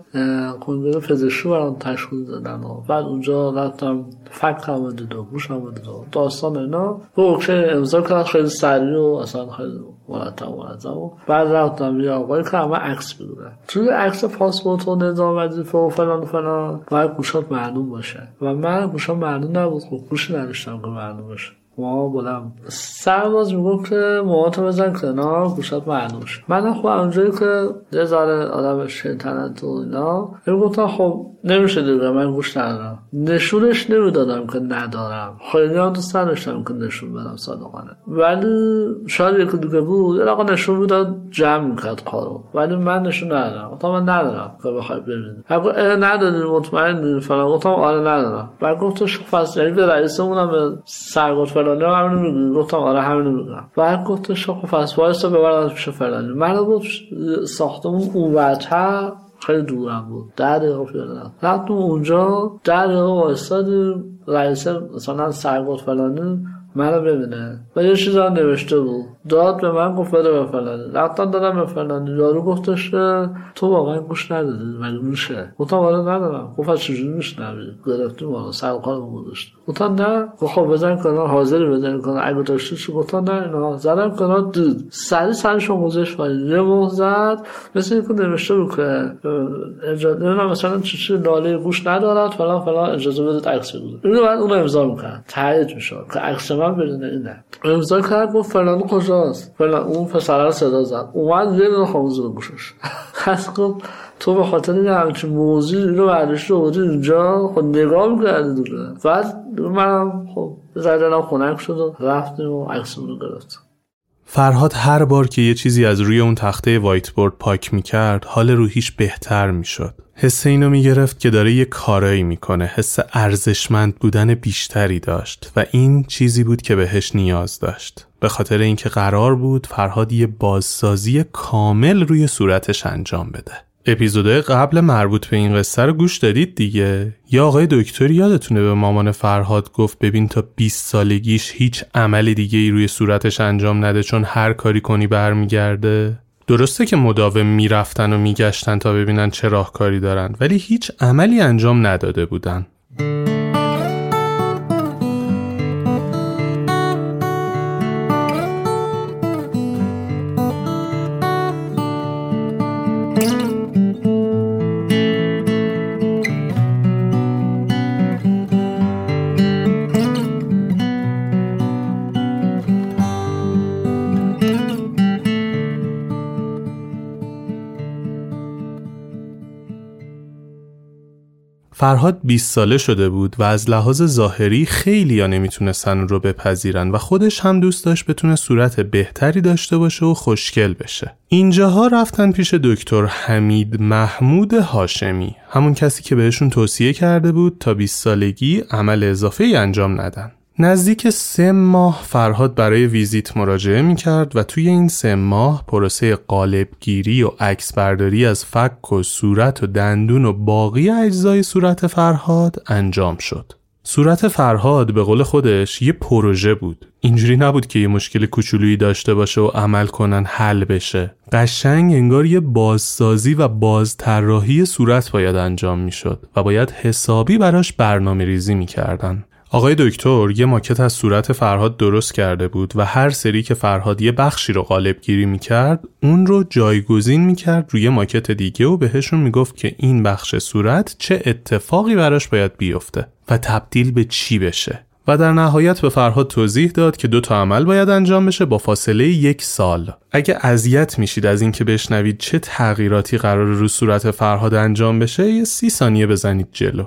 کنگره پزشکی برام تشکیل دادن و بعد اونجا رفتم فکر هم دید و گوش هم دید و داستان اینا. و اوکی امضا کرد خیلی سریع و اصلا خیلی مرتب مرتب. و بعد رفتم یه آقای که همه عکس بگیره توی عکس پاسپورت و نظام وظیفه و فلان فلان باید گوشات معلوم باشه. و من گوشات معلوم نبود خب گوشی نداشتم که معلوم باشه. ما بودم سرباز می‌گفت که موهاتو بزن کنار گوشات معلوم شد من خب اونجایی که یه ذره آدم شیطنت و اینا می‌گفتم خب نمیشه دیگه من گوش ندارم. نشونش نمی‌دادم که ندارم. خیلی هم دوست نداشتم که نشون بدم صادقانه. ولی شاید یکی دیگه بود یه نشون می‌داد جمع می‌کرد کارو. ولی من نشون ندارم گفتم من ندارم که بخوای ببینی. اگه نداری مطمئن فلان. گفتم آره ندارم. بعد گفت فصل یعنی به رئیسمون به سرگفت فلانی همینو میگی گفتم آره همینو میگم بعد گفت خب پس وایسا ببرم پیش فلانی. من گفت ساختمون اون وجه خیلی دورم بود. ده دقیقه پیاده رفتم اونجا ده دقیقه وایستادیم. رئیس مثلا سرگفت فلانی منو ببینه. و یه چیز هم نوشته بود. داد به من گفت بده به فلانی. رفتم دادم به فلانی. یارو گفتش تو واقعا گوش ندادی مگه میشه؟ گفتم آره ندارم. گفت از چجوری میشنوی؟ گرفتیم والا سر کارم گذاشت گفتم نه خب بزن کنار حاضری بزن کنار. اگه داشتی چی گفتم نه اینا زدم کنار دید سری سرشو گذاشت ولی موقع زد مثل اینکه نوشته بود اجازه نمی‌دونم مثلا چی چی گوش ندارد فلان فلان اجازه بدید عکس بگیرید اینو بعد اون امضا می‌کرد. تایید می‌شد که عکس من بدون اینه امضا کرد گفت فلان کجاست؟ فلان اون پسر صدا زد. اومد دونه خاموز گوشش گفت تو به خاطر همچین موضوع رو برداشت رو اینجا خب نگاه می‌کردی دیگه بعد منم خب زدنم خونک شد و رفتیم و عکسمون رو گرفتم. فرهاد هر بار که یه چیزی از روی اون تخته وایت بورد پاک می‌کرد حال روحیش بهتر می‌شد. حس اینو می‌گرفت که داره یه کارایی می‌کنه حس ارزشمند بودن بیشتری داشت و این چیزی بود که بهش نیاز داشت. به خاطر اینکه قرار بود فرهاد یه بازسازی کامل روی صورتش انجام بده. اپیزودهای قبل مربوط به این قصه رو گوش دادید دیگه. یا آقای دکتر یادتونه به مامان فرهاد گفت ببین تا 20 سالگیش هیچ عملی دیگه ای روی صورتش انجام نده چون هر کاری کنی برمیگرده. درسته که مداوم می‌رفتن و میگشتن تا ببینن چه راهکاری دارن ولی هیچ عملی انجام نداده بودن. فرهاد 20 ساله شده بود و از لحاظ ظاهری خیلی ها نمی‌تونستن رو بپذیرن و خودش هم دوست داشت بتونه صورت بهتری داشته باشه و خوشگل بشه. اینجاها رفتن پیش دکتر حمید محمود هاشمی همون کسی که بهشون توصیه کرده بود تا 20 سالگی عمل اضافه ای انجام ندن. نزدیک سه ماه فرهاد برای ویزیت مراجعه می کرد و توی این سه ماه پروسه قالبگیری و عکس برداری از فک و صورت و دندون و باقی اجزای صورت فرهاد انجام شد. صورت فرهاد به قول خودش یه پروژه بود. اینجوری نبود که یه مشکل کوچولویی داشته باشه و عمل کنن حل بشه. قشنگ انگار یه بازسازی و بازطراحی صورت باید انجام می‌شد و باید حسابی براش برنامه ریزی می‌کردن. آقای دکتر یه ماکت از صورت فرهاد درست کرده بود و هر سری که فرهاد یه بخشی رو قالب گیری می‌کرد اون رو جایگزین می‌کرد روی ماکت دیگه و بهشون می‌گفت که این بخش صورت چه اتفاقی براش باید بیفته و تبدیل به چی بشه و در نهایت به فرهاد توضیح داد که دو تا عمل باید انجام بشه با فاصله یک سال. اگه اذیت میشید از اینکه بشنوید چه تغییراتی قرار رو صورت فرهاد انجام بشه یه سی ثانیه بزنید جلو.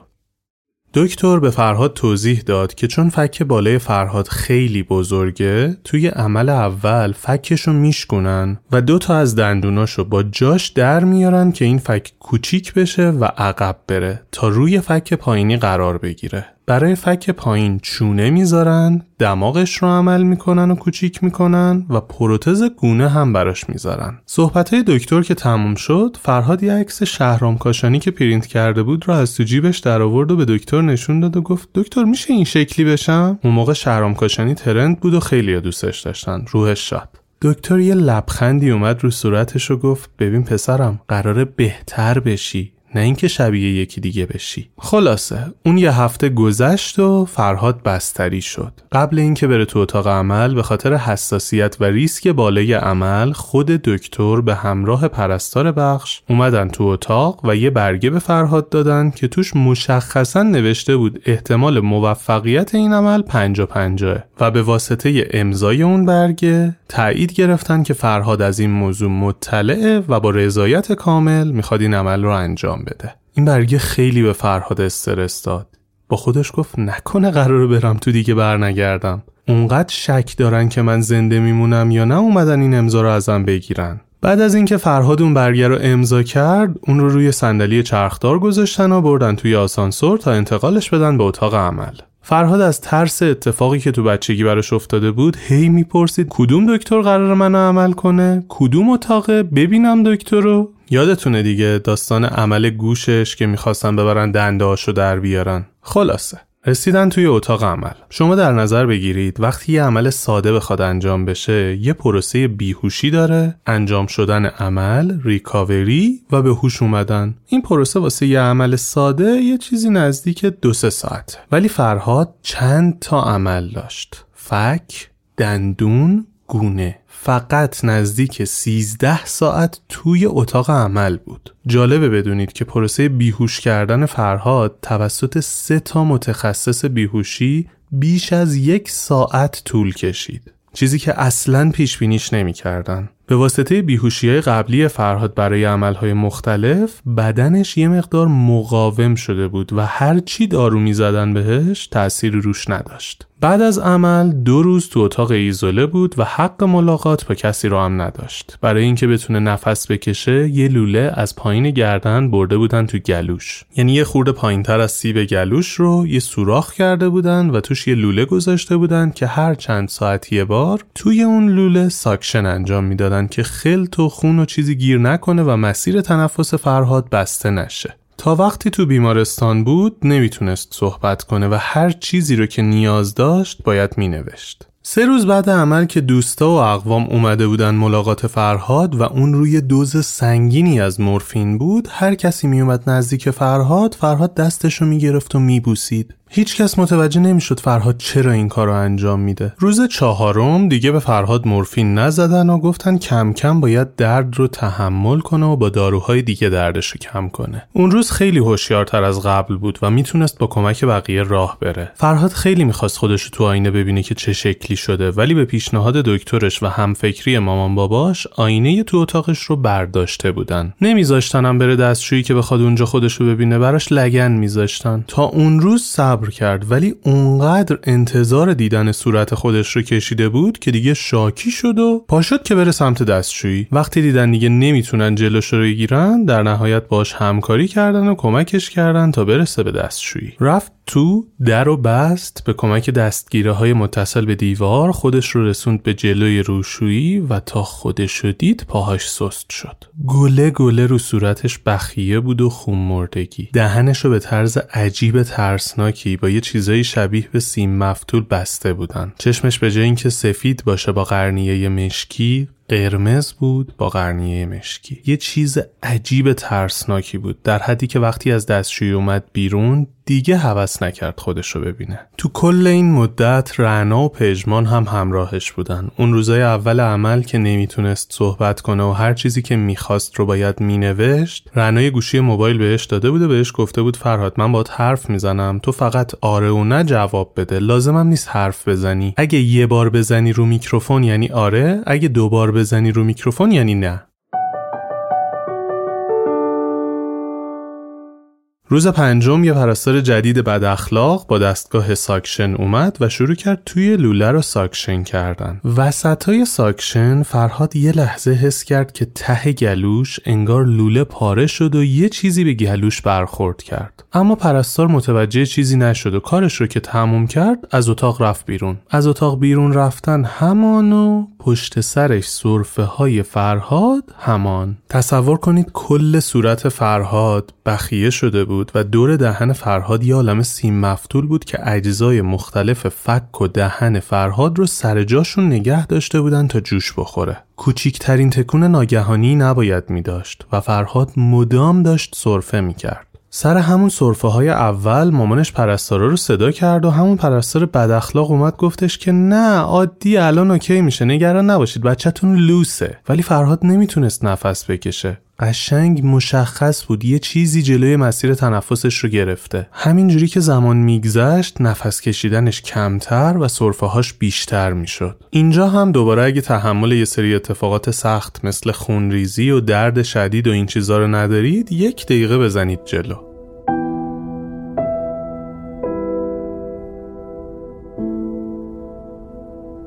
دکتر به فرهاد توضیح داد که چون فک بالای فرهاد خیلی بزرگه توی عمل اول فکشو میشکنن و دو تا از دندوناشو با جاش در میارن که این فک کوچیک بشه و عقب بره تا روی فک پایینی قرار بگیره. برای فک پایین چونه می‌ذارن دماغش رو عمل می‌کنن و کوچیک می‌کنن و پروتز گونه هم براش می‌ذارن. صحبت های دکتر که تموم شد فرهاد یه عکس شهرام کاشانی که پرینت کرده بود رو از تو جیبش در آورد و به دکتر نشون داد و گفت دکتر میشه این شکلی بشم؟ اون موقع شهرام کاشانی trend بود و خیلی دوستش داشتن. روحش شاد. دکتر یه لبخندی اومد رو صورتش و گفت ببین پسرم قراره بهتر بشی. نه اینکه شبیه یکی دیگه بشی. خلاصه اون یه هفته گذشت و فرهاد بستری شد. قبل اینکه بره تو اتاق عمل به خاطر حساسیت و ریسک بالای عمل خود دکتر به همراه پرستار بخش اومدن تو اتاق و یه برگه به فرهاد دادن که توش مشخصا نوشته بود احتمال موفقیت این عمل پنجا پنجاه. و به واسطه امضای اون برگه تایید گرفتن که فرهاد از این موضوع مطلعه و با رضایت کامل می‌خواد این عمل رو انجام بده. این برگه خیلی به فرهاد استرس داد. با خودش گفت نکنه قراره برم تو دیگه برنگردم. اونقدر شک دارن که من زنده میمونم یا نه اومدن این امضا رو ازم بگیرن. بعد از اینکه فرهاد اون برگه رو امضا کرد اون رو روی صندلی چرخدار گذاشتن و بردن توی آسانسور تا انتقالش بدن به اتاق عمل. فرهاد از ترس اتفاقی که تو بچگی براش افتاده بود هی می‌پرسید کدوم دکتر قرار منو عمل کنه؟ کدوم اتاقه؟ ببینم دکتر رو. یادتونه دیگه داستان عمل گوشش که می‌خواستن ببرن دنده هاشو در بیارن؟ خلاصه. رسیدن توی اتاق عمل. شما در نظر بگیرید وقتی یه عمل ساده بخواد انجام بشه یه پروسه بیهوشی داره انجام شدن عمل ریکاوری و به هوش اومدن. این پروسه واسه یه عمل ساده یه چیزی نزدیک دو سه ساعت. ولی فرهاد چند تا عمل داشت؟ فک دندون گونه فقط نزدیک 13 ساعت توی اتاق عمل بود. جالبه بدونید که پروسه بیهوش کردن فرهاد توسط سه تا متخصص بیهوشی بیش از یک ساعت طول کشید. چیزی که اصلا پیش بینیش نمی‌کردن. به واسطه بیهوشی های قبلی فرهاد برای عملهای مختلف بدنش یه مقدار مقاوم شده بود و هر چی دارو می زدن بهش تأثیر روش نداشت. بعد از عمل دو روز تو اتاق ایزوله بود و حق ملاقات با کسی رو هم نداشت. برای اینکه بتونه نفس بکشه یه لوله از پایین گردن برده بودن تو گلوش. یعنی یه خورده پایینتر از سیب گلوش رو یه سوراخ کرده بودن و توش یه لوله گذاشته بودن که هر چند ساعت یه بار توی اون لوله ساکشن انجام می‌دادن که خلط و خون و چیزی گیر نکنه و مسیر تنفس فرهاد بسته نشه. تا وقتی تو بیمارستان بود نمی‌تونست صحبت کنه و هر چیزی رو که نیاز داشت باید مینوشت. سه روز بعد عمل که دوستا و اقوام اومده بودن ملاقات فرهاد و اون روی دوز سنگینی از مورفین بود هر کسی میومد نزدیک فرهاد فرهاد دستشو می‌گرفت و میبوسید هیچکس متوجه نمی‌شد فرهاد چرا این کار رو انجام میده. روز چهارم دیگه به فرهاد مورفین نزدن و گفتن کم کم باید درد رو تحمل کنه و با داروهای دیگه دردش رو کم کنه. اون روز خیلی هوشیارتر از قبل بود و می‌تونست با کمک بقیه راه بره. فرهاد خیلی می‌خواست خودش رو تو آینه ببینه که چه شکلی شده ولی به پیشنهاد دکترش و همفکری مامان باباش آینه تو اتاقش رو برداشته بودن. نمیذاشتنم بره دستشویی که بخواد اونجا خودش رو ببینه براش لگن میذاشتن. تا اون روز کرد ولی اونقدر انتظار دیدن صورت خودش رو کشیده بود که دیگه شاکی شد و پاشد که بره سمت دستشویی. وقتی دیدن دیگه نمی‌تونن جلوش رو بگیرن در نهایت باش همکاری کردن و کمکش کردن تا برسه به دستشویی. رفت تو در و بست به کمک دستگیره های متصل به دیوار خودش رو رسوند به جلوی روشویی و تا خودش رو دید پاهاش سست شد. گله گله رو صورتش بخیه بود و خون مردگی دهنش رو به طرز عجیب ترسناکی با یه چیزایی شبیه به سیم مفتول بسته بودن. چشمش به جای اینکه سفید باشه با قرنیه مشکی قرمز بود با قرنیه مشکی. یه چیز عجیب ترسناکی بود. در حدی که وقتی از دستشویی اومد بیرون دیگه هوس نکرد خودش رو ببینه. تو کل این مدت رعنا و پژمان هم همراهش بودن. اون روزای اول عمل که نمی‌تونست صحبت کنه و هر چیزی که می‌خواست رو باید مینوشت رعنا گوشی موبایل بهش داده بود و بهش گفته بود فرهاد من باید حرف می‌زنم. تو فقط آره و نه جواب بده. لازمم نیست حرف بزنی. اگه یه بار بزنی رو میکروفون یعنی آره. اگه دو بار بزنی رو میکروفون یعنی نه روز پنجم یه پرستار جدید بد اخلاق با دستگاه ساکشن اومد و شروع کرد توی لوله رو ساکشن کردن. وسطای ساکشن فرهاد یه لحظه حس کرد که ته گلوش انگار لوله پاره شد و یه چیزی به گلوش برخورد کرد. اما پرستار متوجه چیزی نشد و کارش رو که تموم کرد از اتاق رفت بیرون. از اتاق بیرون رفتن همانو پشت سرش سرفه های فرهاد همان. تصور کنید کل صورت فرهاد بخیه شده بود و دور دهن فرهاد یه عالم سیم مفتول بود که اجزای مختلف فک و دهن فرهاد رو سر جاشون نگه داشته بودن تا جوش بخوره. کوچیکترین تکون ناگهانی نباید می داشت و فرهاد مدام داشت صرفه می کرد. سر همون صرفه های اول مامانش پرستارا رو صدا کرد و همون پرستار بد اخلاق اومد گفتش که نه عادی الان اوکی میشه. نگران نباشید بچهتون لوسه. ولی فرهاد نمی‌تونست نفس بکشه. قشنگ مشخص بود یه چیزی جلوی مسیر تنفسش رو گرفته. همینجوری که زمان میگذشت نفس کشیدنش کمتر و صرفه‌هاش بیشتر می‌شد. اینجا هم دوباره اگه تحمل یه سری اتفاقات سخت مثل خونریزی و درد شدید و این چیزا رو ندارید یک دقیقه بزنید جلو.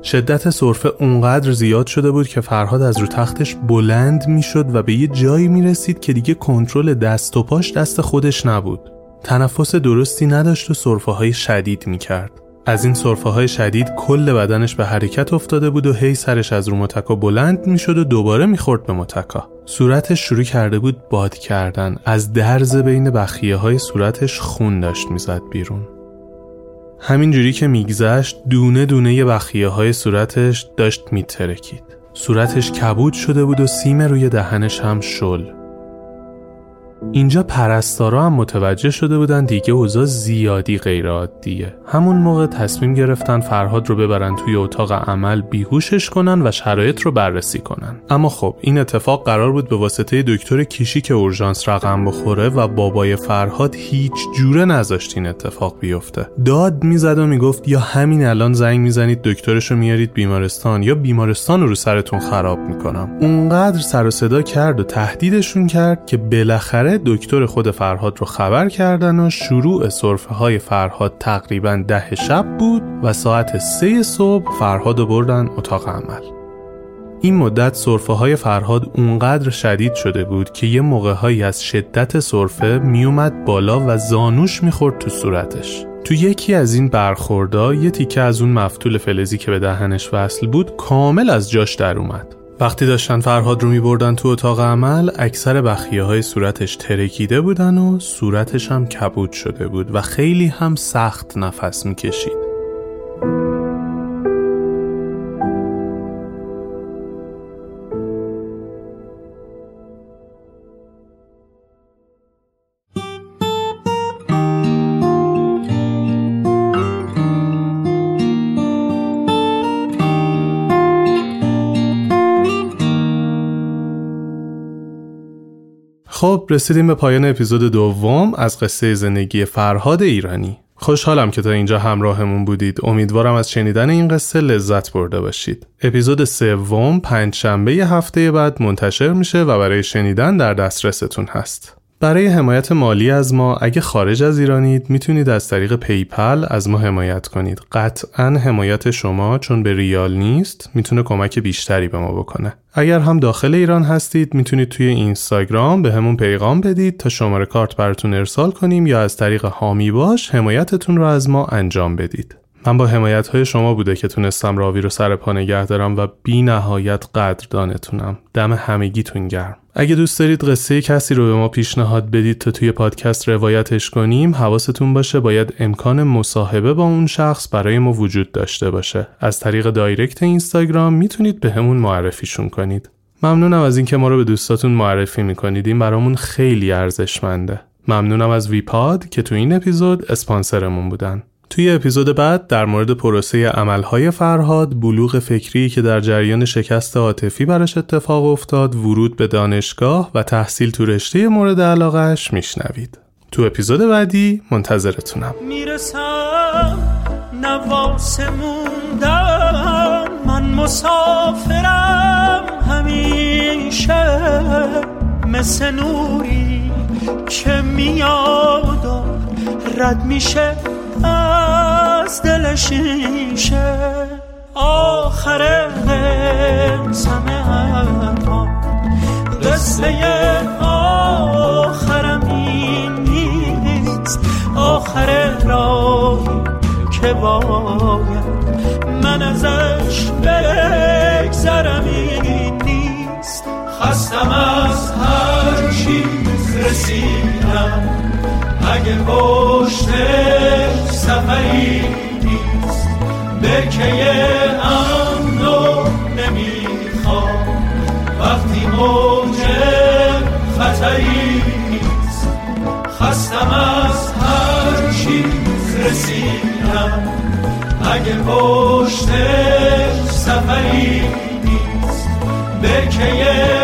شدت سرفه اونقدر زیاد شده بود که فرهاد از رو تختش بلند می‌شد و به یه جایی می رسید که دیگه کنترل دست و پاش دست خودش نبود. تنفس درستی نداشت و سرفه های شدید می کرد. از این سرفه های شدید کل بدنش به حرکت افتاده بود و هی سرش از رو متکا بلند می شد و دوباره می خورد به متکا. صورتش شروع کرده بود باد کردن. از درز بین بخیه های صورتش خون داشت می‌زد بیرون. همینجوری که میگذشت دونه دونه ی بخیه های صورتش داشت میترکید. صورتش کبود شده بود و سیم روی دهنش هم شل. اینجا پرستارا هم متوجه شده بودن دیگه اوضاع زیادی غیر عادیه همون موقع تصمیم گرفتن فرهاد رو ببرن توی اتاق عمل بیهوشش کنن و شرایط رو بررسی کنن. اما خب این اتفاق قرار بود به واسطه دکتر کیشی که اورژانس رقم بخوره و بابای فرهاد هیچ جوره نذاشت این اتفاق بیفته. داد می‌زد و می‌گفت یا همین الان زنگ می‌زنید دکترش رو میارید بیمارستان یا بیمارستان رو, رو سرتون خراب می‌کنم. اونقدر سر و صدا کرد و تهدیدشون کرد که بالاخره دکتر خود فرهاد رو خبر کردن و شروع صرفه های فرهاد تقریبا ده شب بود و ساعت سه صبح فرهاد رو بردن اتاق عمل. این مدت صرفه های فرهاد اونقدر شدید شده بود که یه موقع از شدت صرفه میومد بالا و زانوش می‌خورد تو صورتش. تو یکی از این برخوردا یه تیکه از اون مفتول فلزی که به دهنش وصل بود کامل از جاش در اومد. وقتی داشتن فرهاد رو میبردن تو اتاق عمل اکثر بخیه های صورتش ترکیده بودن و صورتش هم کبود شده بود و خیلی هم سخت نفس می‌کشید. خب رسیدیم به پایان اپیزود دوم از قصه زندگی فرهاد ایرانی. خوشحالم که تا اینجا همراهمون بودید. امیدوارم از شنیدن این قصه لذت برده باشید. اپیزود سوم پنج شنبه هفته بعد منتشر میشه و برای شنیدن در دسترستون هست. برای حمایت مالی از ما اگه خارج از ایرانید می‌تونید از طریق پیپل از ما حمایت کنید. قطعا حمایت شما چون به ریال نیست می‌تونه کمک بیشتری به ما بکنه. اگر هم داخل ایران هستید می‌تونید توی اینستاگرام بهمون پیغام بدید تا شماره کارت براتون ارسال کنیم یا از طریق حامی باش حمایتتون رو از ما انجام بدید. من با حمایت های شما بوده که تونستم راوی رو سر پا نگه دارم و بی نهایت قدردانتونم. دم همگیتون گرم. اگه دوست دارید قصه کسی رو به ما پیشنهاد بدید تا توی پادکست روایتش کنیم حواستون باشه باید امکان مصاحبه با اون شخص برای ما وجود داشته باشه. از طریق دایرکت اینستاگرام می‌تونید به همون معرفیشون کنید. ممنونم از اینکه ما رو به دوستاتون معرفی می‌کنید. این برامون خیلی ارزشمنده. ممنونم از ویپاد که تو این اپیزود اسپانسرمون بودن. توی اپیزود بعد در مورد پروسه عملهای فرهاد بلوغ فکری که در جریان شکست عاطفی براش اتفاق افتاد ورود به دانشگاه و تحصیل تو رشته مورد علاقهش میشنوید. تو اپیزود بعدی منتظرتونم. می‌رسم موندم من مسافرم همیشه مثل نوری که میاد رد میشه. از دل شیشه آخر قسم حرفا. قصه آخرم این نیست. آخر راهی که باید من ازش بگذرم این نیست. خستم از هر چیز رسیدم. اگه پشت سفری نیست. برکه امنو نمی‌خوام. وقتی موج خطری نیست. خستم از هر چیز رسیدم. اگه پشت سفری نیست. برکه